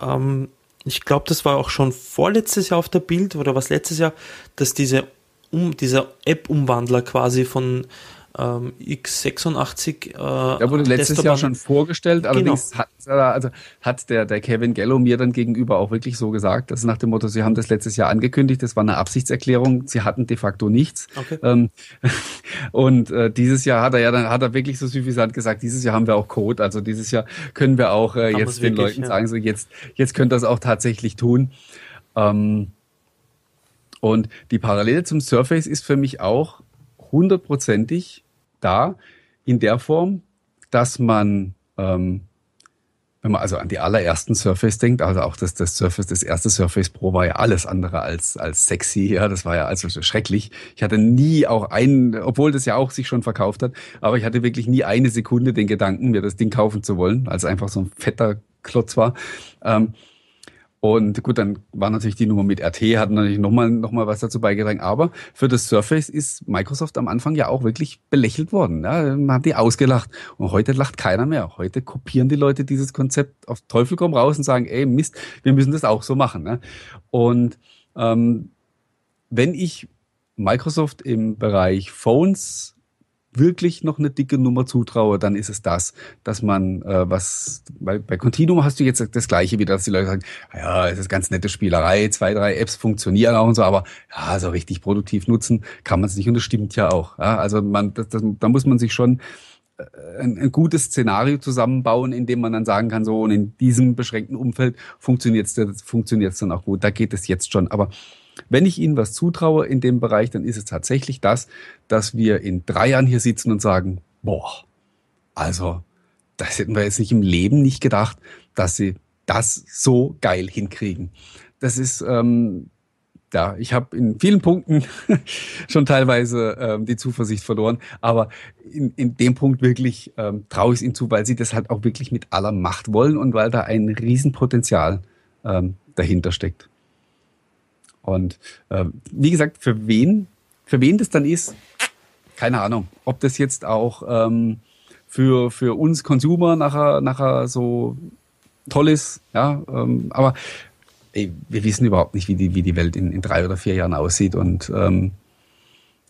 ähm, ich glaube, das war auch schon vorletztes Jahr auf der Bild oder was letztes Jahr, dass diese um, dieser App-Umwandler quasi von ähm, x86. Äh, der wurde letztes Jahr schon vorgestellt, allerdings genau. hat, also hat der, der Kevin Gallo mir dann gegenüber auch wirklich so gesagt, dass nach dem Motto, sie haben das letztes Jahr angekündigt, das war eine Absichtserklärung, sie hatten de facto nichts. Okay. Ähm, *laughs* und äh, dieses Jahr hat er ja dann, hat er wirklich so süffisant gesagt, dieses Jahr haben wir auch Code, also dieses Jahr können wir auch äh, jetzt den wirklich, Leuten ja. sagen, so jetzt, jetzt könnt ihr das auch tatsächlich tun. Ähm, und die Parallele zum Surface ist für mich auch hundertprozentig da in der Form, dass man, ähm, wenn man also an die allerersten Surface denkt, also auch das, das Surface, das erste Surface Pro war ja alles andere als, als sexy, ja, das war ja also schrecklich. Ich hatte nie auch einen, obwohl das ja auch sich schon verkauft hat, aber ich hatte wirklich nie eine Sekunde den Gedanken, mir das Ding kaufen zu wollen, als einfach so ein fetter Klotz war. Ähm, und gut, dann war natürlich die Nummer mit RT, hat natürlich nochmal noch mal was dazu beigetragen. Aber für das Surface ist Microsoft am Anfang ja auch wirklich belächelt worden. Ja, man hat die ausgelacht. Und heute lacht keiner mehr. Heute kopieren die Leute dieses Konzept auf Teufel komm raus und sagen, ey Mist, wir müssen das auch so machen. Ne? Und ähm, wenn ich Microsoft im Bereich Phones wirklich noch eine dicke Nummer zutraue, dann ist es das, dass man äh, was bei, bei Continuum hast du jetzt das gleiche wieder, dass die Leute sagen, ja, es ist ganz nette Spielerei, zwei, drei Apps funktionieren auch und so, aber ja, so richtig produktiv nutzen kann man es nicht und das stimmt ja auch. Ja, also man, das, das, da muss man sich schon äh, ein, ein gutes Szenario zusammenbauen, in dem man dann sagen kann, so und in diesem beschränkten Umfeld funktioniert es funktioniert's dann auch gut. Da geht es jetzt schon, aber wenn ich Ihnen was zutraue in dem Bereich, dann ist es tatsächlich das, dass wir in drei Jahren hier sitzen und sagen, boah, also das hätten wir jetzt nicht im Leben nicht gedacht, dass sie das so geil hinkriegen. Das ist, ähm, ja, ich habe in vielen Punkten *laughs* schon teilweise ähm, die Zuversicht verloren, aber in, in dem Punkt wirklich ähm, traue ich es ihnen zu, weil sie das halt auch wirklich mit aller Macht wollen und weil da ein Riesenpotenzial ähm, dahinter steckt. Und äh, wie gesagt, für wen, für wen das dann ist, keine Ahnung. Ob das jetzt auch ähm, für, für uns Consumer nachher, nachher so toll ist, ja, ähm, aber ey, wir wissen überhaupt nicht, wie die, wie die Welt in, in drei oder vier Jahren aussieht. Und ähm,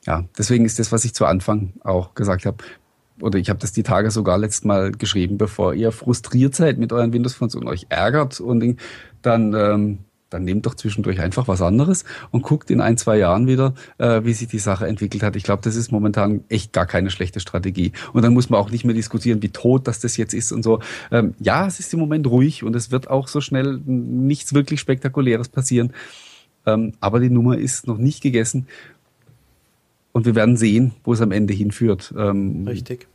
ja, deswegen ist das, was ich zu Anfang auch gesagt habe, oder ich habe das die Tage sogar letztes Mal geschrieben, bevor ihr frustriert seid mit euren Windows-Phones und euch ärgert und dann ähm, dann nehmt doch zwischendurch einfach was anderes und guckt in ein, zwei Jahren wieder, äh, wie sich die Sache entwickelt hat. Ich glaube, das ist momentan echt gar keine schlechte Strategie. Und dann muss man auch nicht mehr diskutieren, wie tot das das jetzt ist und so. Ähm, ja, es ist im Moment ruhig und es wird auch so schnell nichts wirklich Spektakuläres passieren. Ähm, aber die Nummer ist noch nicht gegessen. Und wir werden sehen, wo es am Ende hinführt. Ähm, Richtig.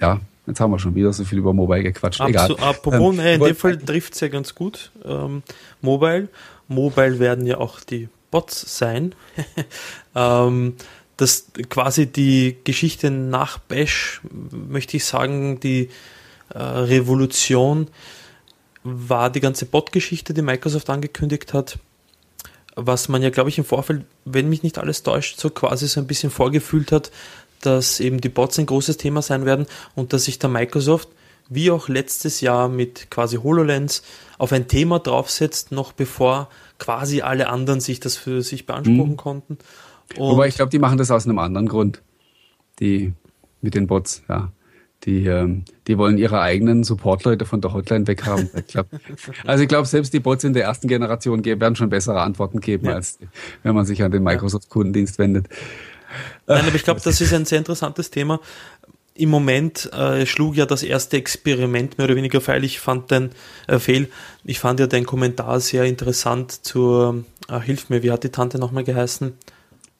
Ja, Jetzt haben wir schon wieder so viel über Mobile gequatscht. Egal. Apropos, ähm, in dem Fall trifft es ja ganz gut. Ähm, Mobile. Mobile werden ja auch die Bots sein. *laughs* ähm, das quasi die Geschichte nach Bash, möchte ich sagen, die äh, Revolution war die ganze Bot-Geschichte, die Microsoft angekündigt hat. Was man ja, glaube ich, im Vorfeld, wenn mich nicht alles täuscht, so quasi so ein bisschen vorgefühlt hat, dass eben die Bots ein großes Thema sein werden und dass sich der Microsoft wie auch letztes Jahr mit quasi HoloLens auf ein Thema draufsetzt, noch bevor quasi alle anderen sich das für sich beanspruchen mhm. konnten. Und Wobei ich glaube, die machen das aus einem anderen Grund. Die mit den Bots, ja. Die, ähm, die wollen ihre eigenen Support-Leute von der Hotline weghaben. Ich glaub, *laughs* also ich glaube, selbst die Bots in der ersten Generation werden schon bessere Antworten geben, ja. als wenn man sich an den Microsoft-Kundendienst wendet. Nein, aber ich glaube, das ist ein sehr interessantes Thema. Im Moment äh, schlug ja das erste Experiment mehr oder weniger feil. Ich fand den äh, fehl. Ich fand ja den Kommentar sehr interessant zur, äh, hilf mir, wie hat die Tante nochmal geheißen?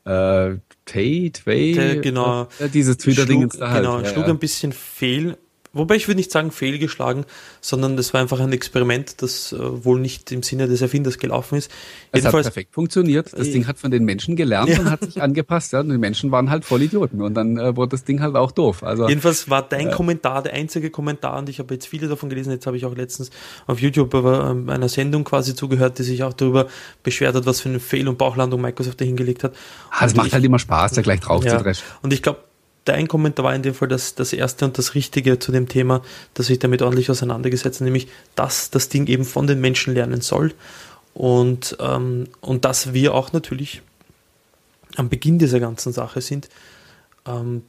Äh, Tate, Way, genau. Äh, dieses Twitter-Ding. Halt. Genau, ja, schlug ja. ein bisschen fehl Wobei ich würde nicht sagen fehlgeschlagen, sondern das war einfach ein Experiment, das äh, wohl nicht im Sinne des Erfinders gelaufen ist. Es Jedenfalls, hat perfekt funktioniert. Das äh, Ding hat von den Menschen gelernt ja. und hat sich angepasst. Ja? Und die Menschen waren halt voll Idioten und dann äh, wurde das Ding halt auch doof. Also, Jedenfalls war dein äh, Kommentar der einzige Kommentar und ich habe jetzt viele davon gelesen. Jetzt habe ich auch letztens auf YouTube ähm, einer Sendung quasi zugehört, die sich auch darüber beschwert hat, was für eine Fehl- und Bauchlandung Microsoft dahingelegt hat. Ah, es macht ich, halt immer Spaß, da gleich drauf ja. zu dreschen. Und ich glaube, dein Kommentar war in dem Fall das, das erste und das Richtige zu dem Thema, dass ich damit ordentlich auseinandergesetzt habe, nämlich, dass das Ding eben von den Menschen lernen soll und, ähm, und dass wir auch natürlich am Beginn dieser ganzen Sache sind. Ähm,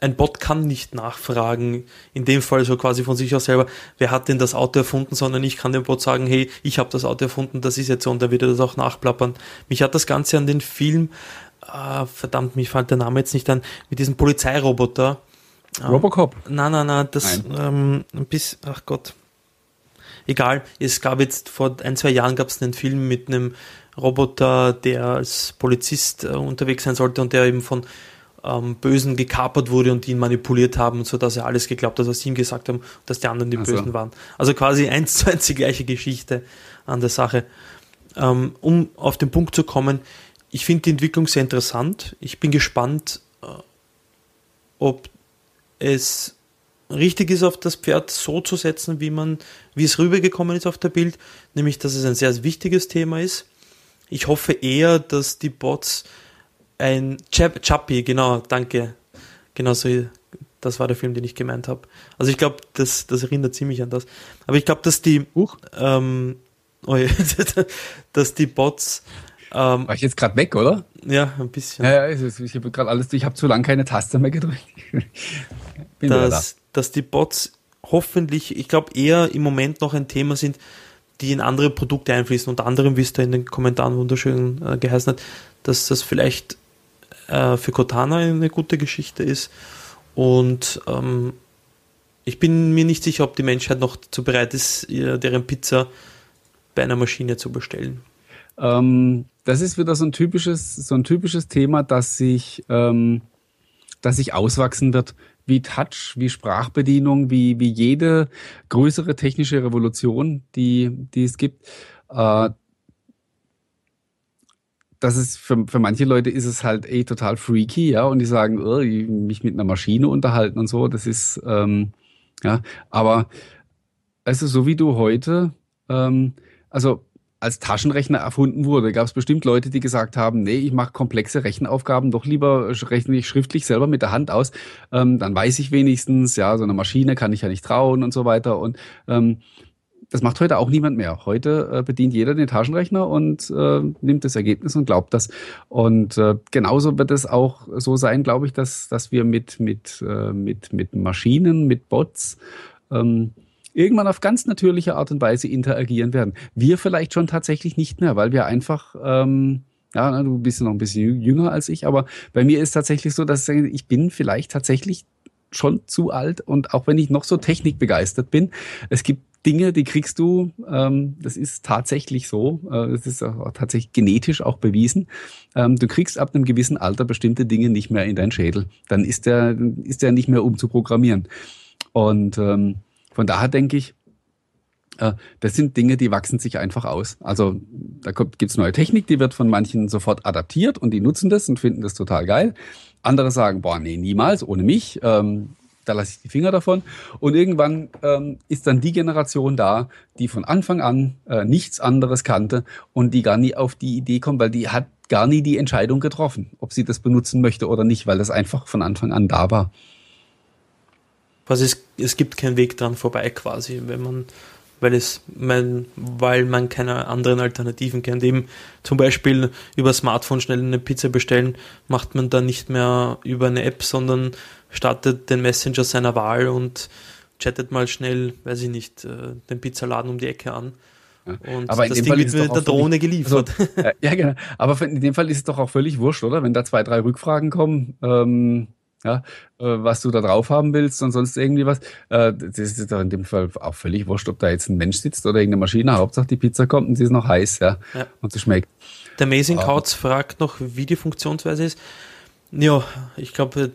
ein Bot kann nicht nachfragen, in dem Fall so quasi von sich aus selber, wer hat denn das Auto erfunden, sondern ich kann dem Bot sagen, hey, ich habe das Auto erfunden, das ist jetzt so und dann wird er das auch nachplappern. Mich hat das Ganze an den Film, äh, verdammt, mich fällt der Name jetzt nicht an, mit diesem Polizeiroboter. Robocop? Ähm, nein, nein, nein, das ähm, ein bisschen, ach Gott. Egal, es gab jetzt vor ein, zwei Jahren gab es einen Film mit einem Roboter, der als Polizist äh, unterwegs sein sollte und der eben von ähm, Bösen gekapert wurde und die ihn manipuliert haben, sodass er alles geglaubt hat, was sie ihm gesagt haben, dass die anderen die also. Bösen waren. Also quasi eins zu eins die gleiche Geschichte an der Sache. Ähm, um auf den Punkt zu kommen, ich finde die Entwicklung sehr interessant. Ich bin gespannt, äh, ob es richtig ist, auf das Pferd so zu setzen, wie man, wie es rübergekommen ist auf der Bild, nämlich, dass es ein sehr wichtiges Thema ist. Ich hoffe eher, dass die Bots ein Chap Chappie, genau, danke. Genau so, das war der Film, den ich gemeint habe. Also ich glaube, das, das erinnert ziemlich an das. Aber ich glaube, dass die, Huch. ähm, oh *laughs* ja, dass die Bots ähm, War ich jetzt gerade weg, oder? Ja, ein bisschen. Ja, ja ich habe gerade alles, ich habe zu lange keine Taste mehr gedrückt. *laughs* Bin dass, da. dass die Bots hoffentlich, ich glaube, eher im Moment noch ein Thema sind, die in andere Produkte einfließen. Unter anderem, wie es da in den Kommentaren wunderschön äh, geheißen hat, dass das vielleicht äh, für Cortana eine gute Geschichte ist. Und ähm, ich bin mir nicht sicher, ob die Menschheit noch dazu bereit ist, deren Pizza bei einer Maschine zu bestellen. Ähm, das ist wieder so ein typisches, so ein typisches Thema, das sich, ähm, das sich auswachsen wird, wie Touch, wie Sprachbedienung, wie, wie jede größere technische Revolution, die, die es gibt. Äh, das ist für, für manche Leute ist es halt eh total freaky, ja, und die sagen, oh, mich mit einer Maschine unterhalten und so, das ist, ähm, ja, aber also so wie du heute, ähm, also als Taschenrechner erfunden wurde, gab es bestimmt Leute, die gesagt haben, nee, ich mache komplexe Rechenaufgaben doch lieber rechne ich schriftlich selber mit der Hand aus, ähm, dann weiß ich wenigstens, ja, so eine Maschine kann ich ja nicht trauen und so weiter und ähm, das macht heute auch niemand mehr. Heute äh, bedient jeder den Taschenrechner und äh, nimmt das Ergebnis und glaubt das. Und äh, genauso wird es auch so sein, glaube ich, dass, dass wir mit, mit, äh, mit, mit Maschinen, mit Bots ähm, irgendwann auf ganz natürliche Art und Weise interagieren werden. Wir vielleicht schon tatsächlich nicht mehr, weil wir einfach ähm, ja, du bist noch ein bisschen jünger als ich, aber bei mir ist tatsächlich so, dass ich bin vielleicht tatsächlich schon zu alt und auch wenn ich noch so technikbegeistert bin, es gibt Dinge, die kriegst du, ähm, das ist tatsächlich so, äh, das ist auch tatsächlich genetisch auch bewiesen. Ähm, du kriegst ab einem gewissen Alter bestimmte Dinge nicht mehr in deinen Schädel. Dann ist der, ist der nicht mehr umzuprogrammieren. Und ähm, von daher denke ich, äh, das sind Dinge, die wachsen sich einfach aus. Also da gibt es neue Technik, die wird von manchen sofort adaptiert und die nutzen das und finden das total geil. Andere sagen, boah, nee, niemals, ohne mich. Ähm, da lasse ich die Finger davon. Und irgendwann ähm, ist dann die Generation da, die von Anfang an äh, nichts anderes kannte und die gar nie auf die Idee kommt, weil die hat gar nie die Entscheidung getroffen, ob sie das benutzen möchte oder nicht, weil das einfach von Anfang an da war. Was es, es gibt keinen Weg dran vorbei quasi, wenn man weil es mein, weil man keine anderen Alternativen kennt. Eben zum Beispiel über Smartphone schnell eine Pizza bestellen, macht man dann nicht mehr über eine App, sondern startet den Messenger seiner Wahl und chattet mal schnell, weiß ich nicht, äh, den Pizzaladen um die Ecke an. Und aber das Ding Fall wird mit der Drohne geliefert. Also, ja, genau. Aber in dem Fall ist es doch auch völlig wurscht, oder? Wenn da zwei, drei Rückfragen kommen, ähm, ja, äh, was du da drauf haben willst und sonst irgendwie was. Äh, das ist doch in dem Fall auch völlig wurscht, ob da jetzt ein Mensch sitzt oder irgendeine Maschine. Hauptsache die Pizza kommt und sie ist noch heiß, ja, ja. und sie schmeckt. Der Amazing Couch fragt noch, wie die Funktionsweise ist. Ja, ich glaube,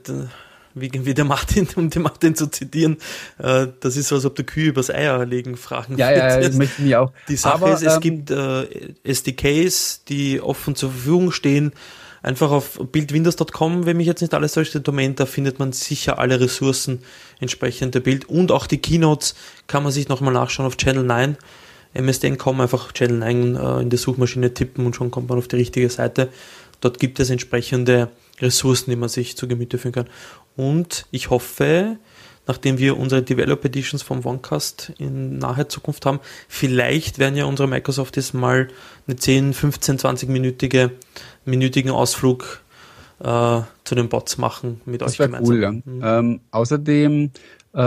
wie, wie der Martin, *laughs* um den Martin zu zitieren, äh, das ist so, als ob der Kühe übers Eier legen fragen. Ja, ja, ja, möchte mich auch. Die Sache Aber, ist, es ähm, gibt äh, SDKs, die offen zur Verfügung stehen. Einfach auf bildwindows.com, wenn mich jetzt nicht alles täuscht, Domain, da findet man sicher alle Ressourcen entsprechend der Bild und auch die Keynotes kann man sich nochmal nachschauen auf Channel 9. MSDN.com einfach Channel 9 äh, in der Suchmaschine tippen und schon kommt man auf die richtige Seite. Dort gibt es entsprechende Ressourcen, die man sich zu Gemüte führen kann. Und ich hoffe, nachdem wir unsere Developer Editions vom OneCast in naher Zukunft haben, vielleicht werden ja unsere Microsoft jetzt mal eine 10, 15, 20 minütige minütigen Ausflug äh, zu den Bots machen mit das euch gemeinsam. Cool, ja. Mhm. Ähm, außerdem äh,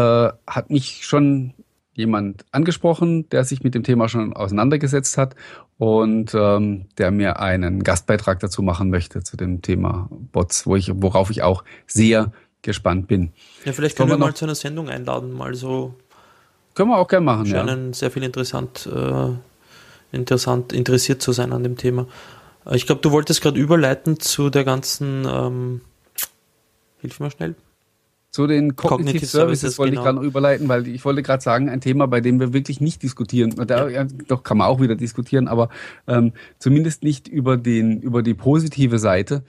hat mich schon jemand angesprochen, der sich mit dem Thema schon auseinandergesetzt hat und ähm, der mir einen Gastbeitrag dazu machen möchte zu dem Thema Bots, wo ich, worauf ich auch sehr gespannt bin. Ja, vielleicht können wir, wir mal zu einer Sendung einladen, mal so. Können wir auch gerne machen, scheinen ja. sehr viel interessant, äh, interessant, interessiert zu sein an dem Thema. Äh, ich glaube, du wolltest gerade überleiten zu der ganzen, ähm, hilf mir schnell. Zu den Cognitive, Cognitive Services, Services wollte genau. ich gerade noch überleiten, weil ich wollte gerade sagen, ein Thema, bei dem wir wirklich nicht diskutieren. Da, ja. doch kann man auch wieder diskutieren, aber ähm, zumindest nicht über den über die positive Seite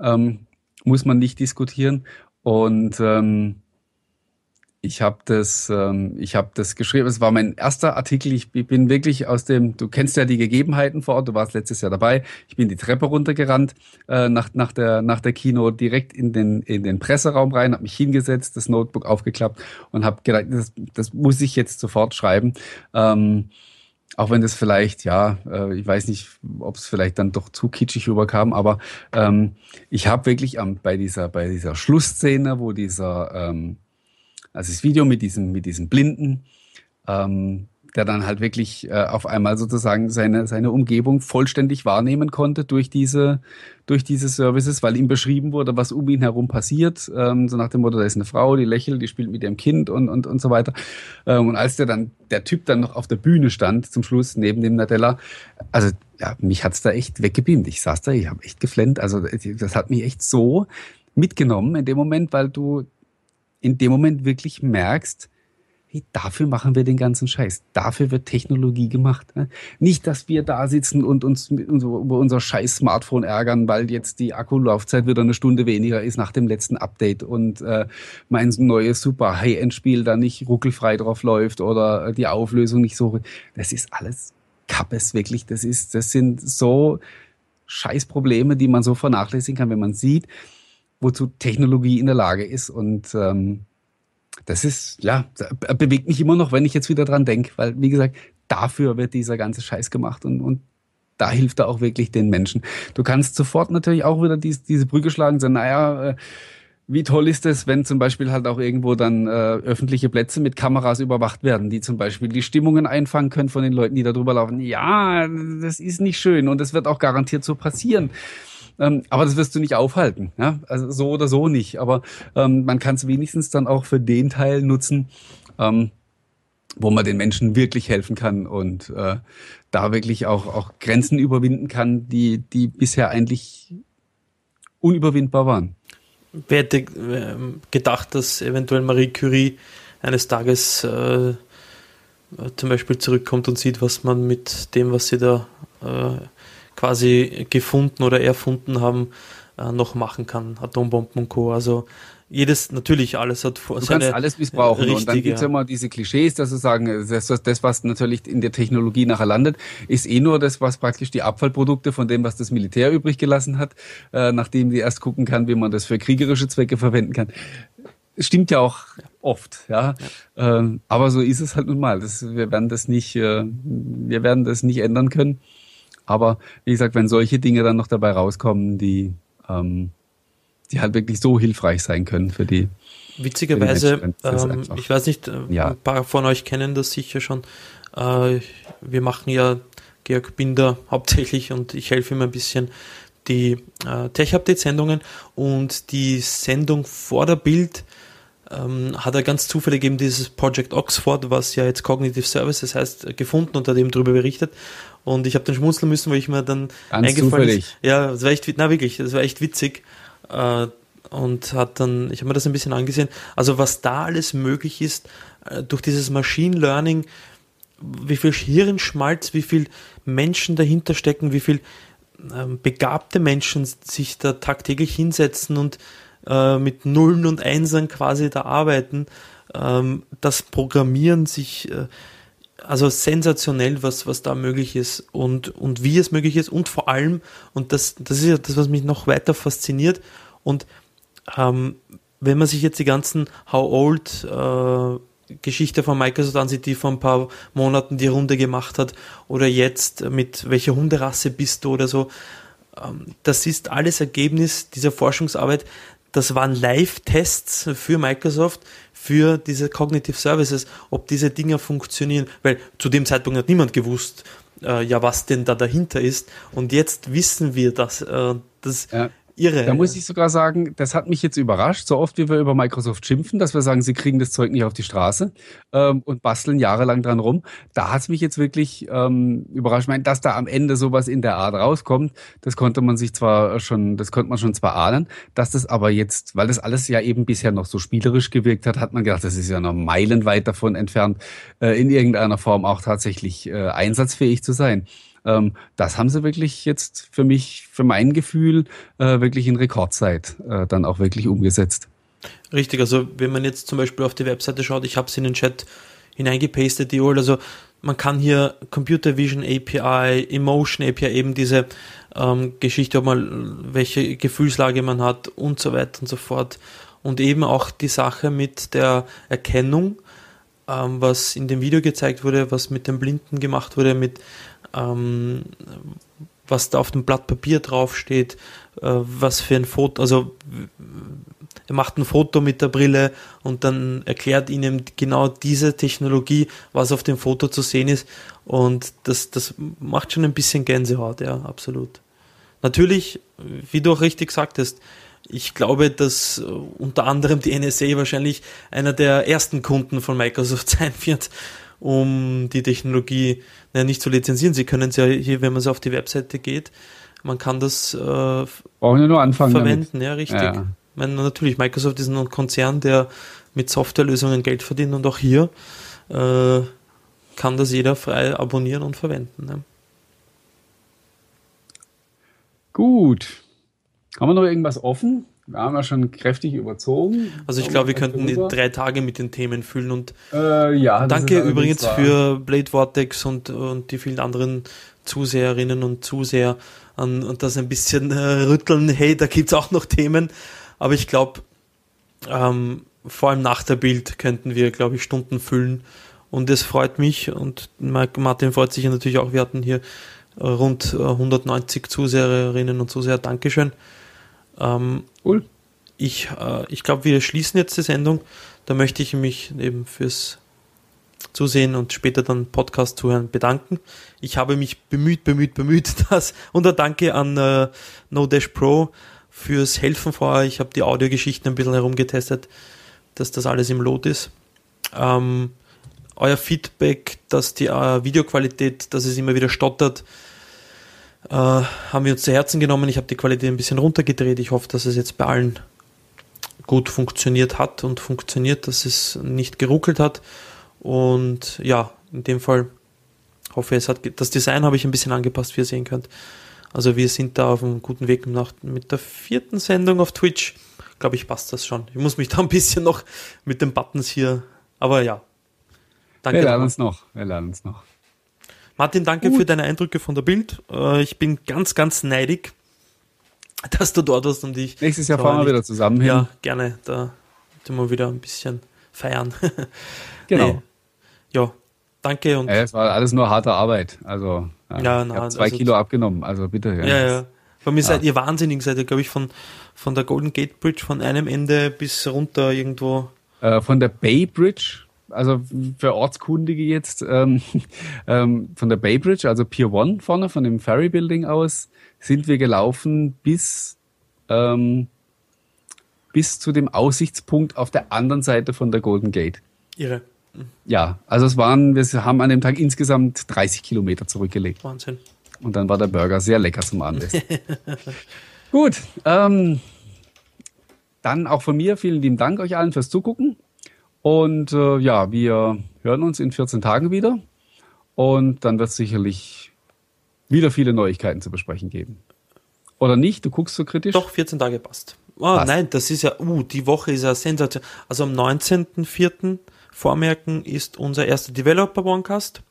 ähm, muss man nicht diskutieren. Und ähm, ich habe das, ähm, ich habe das geschrieben. Es war mein erster Artikel. Ich bin wirklich aus dem. Du kennst ja die Gegebenheiten vor Ort. Du warst letztes Jahr dabei. Ich bin die Treppe runtergerannt äh, nach nach der nach der Kino direkt in den in den Presseraum rein, habe mich hingesetzt, das Notebook aufgeklappt und habe gedacht, das, das muss ich jetzt sofort schreiben. Ähm, auch wenn das vielleicht, ja, äh, ich weiß nicht, ob es vielleicht dann doch zu kitschig rüberkam, aber ähm, ich habe wirklich am, bei dieser bei dieser Schlussszene, wo dieser ähm, also das Video mit diesem, mit diesem Blinden, ähm, der dann halt wirklich äh, auf einmal sozusagen seine, seine Umgebung vollständig wahrnehmen konnte durch diese, durch diese Services, weil ihm beschrieben wurde, was um ihn herum passiert. Ähm, so nach dem Motto, da ist eine Frau, die lächelt, die spielt mit ihrem Kind und, und, und so weiter. Ähm, und als der dann, der Typ dann noch auf der Bühne stand, zum Schluss, neben dem Nadella, also ja, mich hat's da echt weggebeamt. Ich saß da, ich habe echt geflennt. Also das hat mich echt so mitgenommen in dem Moment, weil du in dem Moment wirklich merkst, hey, dafür machen wir den ganzen Scheiß. Dafür wird Technologie gemacht. Ne? Nicht, dass wir da sitzen und uns über unser scheiß Smartphone ärgern, weil jetzt die Akkulaufzeit wieder eine Stunde weniger ist nach dem letzten Update und äh, mein neues super High-End-Spiel da nicht ruckelfrei drauf läuft oder die Auflösung nicht so. Das ist alles Kappes, wirklich. Das ist, das sind so scheiß Probleme, die man so vernachlässigen kann, wenn man sieht, wozu Technologie in der Lage ist. Und ähm, das ist, ja, bewegt mich immer noch, wenn ich jetzt wieder dran denke, weil, wie gesagt, dafür wird dieser ganze Scheiß gemacht und, und da hilft er auch wirklich den Menschen. Du kannst sofort natürlich auch wieder dies, diese Brücke schlagen, sagen, naja, äh, wie toll ist es, wenn zum Beispiel halt auch irgendwo dann äh, öffentliche Plätze mit Kameras überwacht werden, die zum Beispiel die Stimmungen einfangen können von den Leuten, die da drüber laufen. Ja, das ist nicht schön und das wird auch garantiert so passieren. Ähm, aber das wirst du nicht aufhalten. Ja? Also so oder so nicht. Aber ähm, man kann es wenigstens dann auch für den Teil nutzen, ähm, wo man den Menschen wirklich helfen kann und äh, da wirklich auch, auch Grenzen überwinden kann, die, die bisher eigentlich unüberwindbar waren. Wer hätte äh, gedacht, dass eventuell Marie Curie eines Tages äh, zum Beispiel zurückkommt und sieht, was man mit dem, was sie da äh, quasi gefunden oder erfunden haben, äh, noch machen kann. Atombomben und Co. Also jedes, natürlich, alles hat vor Du kannst alles missbrauchen. Richtige, und dann gibt es ja immer diese Klischees, dass sie sagen, das, das, was natürlich in der Technologie nachher landet, ist eh nur das, was praktisch die Abfallprodukte von dem, was das Militär übrig gelassen hat, äh, nachdem die erst gucken kann, wie man das für kriegerische Zwecke verwenden kann. Es stimmt ja auch oft, ja. ja. Ähm, aber so ist es halt nun mal. Das, wir werden das nicht, äh, wir werden das nicht ändern können. Aber wie gesagt, wenn solche Dinge dann noch dabei rauskommen, die, ähm, die halt wirklich so hilfreich sein können für die. Witzigerweise, für die ähm, ich weiß nicht, äh, ja. ein paar von euch kennen das sicher schon. Äh, wir machen ja Georg Binder hauptsächlich und ich helfe ihm ein bisschen die äh, Tech-Update-Sendungen und die Sendung vor der Bild ähm, hat er ganz zufällig eben dieses Project Oxford, was ja jetzt Cognitive Services heißt, gefunden und hat eben darüber berichtet. Und ich habe dann schmunzeln müssen, weil ich mir dann Ganz eingefallen zufällig. ist. Ja, das war echt, na wirklich, das war echt witzig. Äh, und hat dann, ich habe mir das ein bisschen angesehen. Also was da alles möglich ist, äh, durch dieses Machine Learning, wie viel Hirnschmalz, wie viel Menschen dahinter stecken, wie viel ähm, begabte Menschen sich da tagtäglich hinsetzen und äh, mit Nullen und Einsern quasi da arbeiten, ähm, das Programmieren sich äh, also sensationell, was, was da möglich ist und, und wie es möglich ist und vor allem, und das, das ist ja das, was mich noch weiter fasziniert und ähm, wenn man sich jetzt die ganzen How Old äh, Geschichte von Microsoft ansieht, die vor ein paar Monaten die Runde gemacht hat oder jetzt mit welcher Hunderasse bist du oder so, ähm, das ist alles Ergebnis dieser Forschungsarbeit. Das waren Live-Tests für Microsoft für diese Cognitive Services, ob diese Dinge funktionieren, weil zu dem Zeitpunkt hat niemand gewusst, äh, ja, was denn da dahinter ist. Und jetzt wissen wir, dass äh, das ja. Irre. Da muss ich sogar sagen, das hat mich jetzt überrascht, so oft wie wir über Microsoft schimpfen, dass wir sagen, sie kriegen das Zeug nicht auf die Straße ähm, und basteln jahrelang dran rum. Da hat es mich jetzt wirklich ähm, überrascht. Ich meine, dass da am Ende sowas in der Art rauskommt, das konnte man sich zwar schon, das konnte man schon zwar ahnen, dass das aber jetzt, weil das alles ja eben bisher noch so spielerisch gewirkt hat, hat man gedacht, das ist ja noch meilenweit davon entfernt, äh, in irgendeiner Form auch tatsächlich äh, einsatzfähig zu sein. Ähm, das haben sie wirklich jetzt für mich, für mein Gefühl, äh, wirklich in Rekordzeit äh, dann auch wirklich umgesetzt. Richtig, also wenn man jetzt zum Beispiel auf die Webseite schaut, ich habe es in den Chat hineingepastet, die URL, also man kann hier Computer Vision API, Emotion API, eben diese ähm, Geschichte, ob man welche Gefühlslage man hat und so weiter und so fort. Und eben auch die Sache mit der Erkennung, ähm, was in dem Video gezeigt wurde, was mit den Blinden gemacht wurde, mit ähm, was da auf dem Blatt Papier draufsteht, äh, was für ein Foto, also er macht ein Foto mit der Brille und dann erklärt ihnen genau diese Technologie, was auf dem Foto zu sehen ist. Und das, das macht schon ein bisschen Gänsehaut, ja, absolut. Natürlich, wie du auch richtig sagtest, ich glaube, dass unter anderem die NSA wahrscheinlich einer der ersten Kunden von Microsoft *laughs* sein wird, um die Technologie ja, nicht zu lizenzieren. Sie können es ja hier, wenn man so auf die Webseite geht, man kann das äh, Brauchen nur anfangen verwenden, damit. ja, richtig. Ja. Ich meine, natürlich, Microsoft ist ein Konzern, der mit Softwarelösungen Geld verdient und auch hier äh, kann das jeder frei abonnieren und verwenden. Ne? Gut. Haben wir noch irgendwas offen? Wir haben ja schon kräftig überzogen. Also ich glaube, wir könnten die drei Tage mit den Themen füllen und äh, ja, danke übrigens für Blade Vortex und, und die vielen anderen Zuseherinnen und Zuseher an und das ein bisschen äh, rütteln, hey, da gibt es auch noch Themen. Aber ich glaube, ähm, vor allem nach der Bild könnten wir, glaube ich, Stunden füllen. Und es freut mich und Martin freut sich natürlich auch. Wir hatten hier äh, rund 190 Zuseherinnen und Zuseher. Dankeschön. Ähm, cool. Ich, äh, ich glaube, wir schließen jetzt die Sendung. Da möchte ich mich eben fürs Zusehen und später dann Podcast zuhören bedanken. Ich habe mich bemüht, bemüht, bemüht, *laughs* dass und ein Danke an äh, No Dash Pro fürs Helfen vorher. Ich habe die Audiogeschichten ein bisschen herumgetestet, dass das alles im Lot ist. Ähm, euer Feedback, dass die äh, Videoqualität, dass es immer wieder stottert, äh, haben wir uns zu Herzen genommen. Ich habe die Qualität ein bisschen runtergedreht. Ich hoffe, dass es jetzt bei allen gut funktioniert hat und funktioniert, dass es nicht geruckelt hat. Und ja, in dem Fall hoffe ich, es hat das Design habe ich ein bisschen angepasst, wie ihr sehen könnt. Also wir sind da auf einem guten Weg nach, mit der vierten Sendung auf Twitch. Glaube ich, passt das schon. Ich muss mich da ein bisschen noch mit den Buttons hier, aber ja. Danke. Wir lernen es noch. Wir lernen es noch. Martin, danke Gut. für deine Eindrücke von der Bild. Äh, ich bin ganz, ganz neidig, *laughs* dass du dort warst und ich. Nächstes Jahr fahren wir wieder zusammen hin. Ja, gerne. Da tun wir wieder ein bisschen feiern. *laughs* genau. Nee. Ja, danke. Und ja, es war alles nur harte Arbeit. Also, ja, ja na, ich zwei also Kilo abgenommen. Also bitte. Ja, ja. ja. Bei mir ja. seid ihr wahnsinnig, seid ihr, glaube ich, von, von der Golden Gate Bridge von einem Ende bis runter irgendwo. Äh, von der Bay Bridge also für Ortskundige jetzt, ähm, *laughs* ähm, von der Bay Bridge, also Pier One vorne, von dem Ferry Building aus, sind wir gelaufen bis, ähm, bis zu dem Aussichtspunkt auf der anderen Seite von der Golden Gate. Irre. Ja, also es waren, wir haben an dem Tag insgesamt 30 Kilometer zurückgelegt. Wahnsinn. Und dann war der Burger sehr lecker zum Abendessen. *laughs* Gut, ähm, dann auch von mir vielen lieben Dank euch allen fürs Zugucken. Und äh, ja, wir hören uns in 14 Tagen wieder. Und dann wird es sicherlich wieder viele Neuigkeiten zu besprechen geben. Oder nicht? Du guckst so kritisch? Doch, 14 Tage passt. Oh, passt. nein, das ist ja, uh, die Woche ist ja sensationell. Also am 19.04. Vormerken ist unser erster Developer Onecast.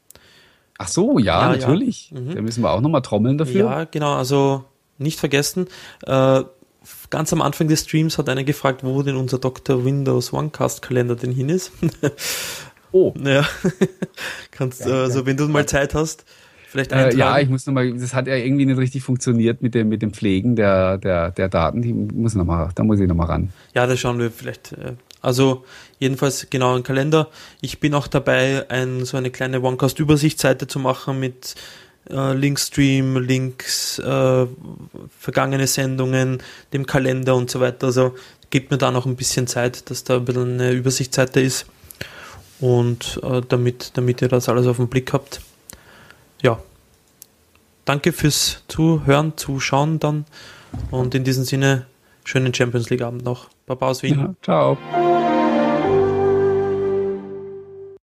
Ach so, ja, ja natürlich. Ja. Mhm. Da müssen wir auch nochmal trommeln dafür. Ja, genau, also nicht vergessen. Äh, ganz am Anfang des Streams hat einer gefragt, wo denn unser Dr. Windows OneCast Kalender denn hin ist. oh. *laughs* Ja. Kannst, ja, also wenn du mal Zeit hast, vielleicht eintragen? Äh, ja, ich muss nochmal, das hat ja irgendwie nicht richtig funktioniert mit dem, mit dem Pflegen der, der, der Daten. Die muss noch mal, da muss ich nochmal ran. Ja, da schauen wir vielleicht. Äh, also jedenfalls genau ein Kalender. Ich bin auch dabei, ein, so eine kleine OneCast-Übersichtsseite zu machen mit äh, Linkstream, Links, äh, vergangene Sendungen, dem Kalender und so weiter. Also gibt mir da noch ein bisschen Zeit, dass da ein bisschen eine Übersichtsseite ist und äh, damit, damit ihr das alles auf den Blick habt. Ja, danke fürs Zuhören, Zuschauen dann und in diesem Sinne schönen Champions League Abend noch. Baba aus Wien. Ja, ciao.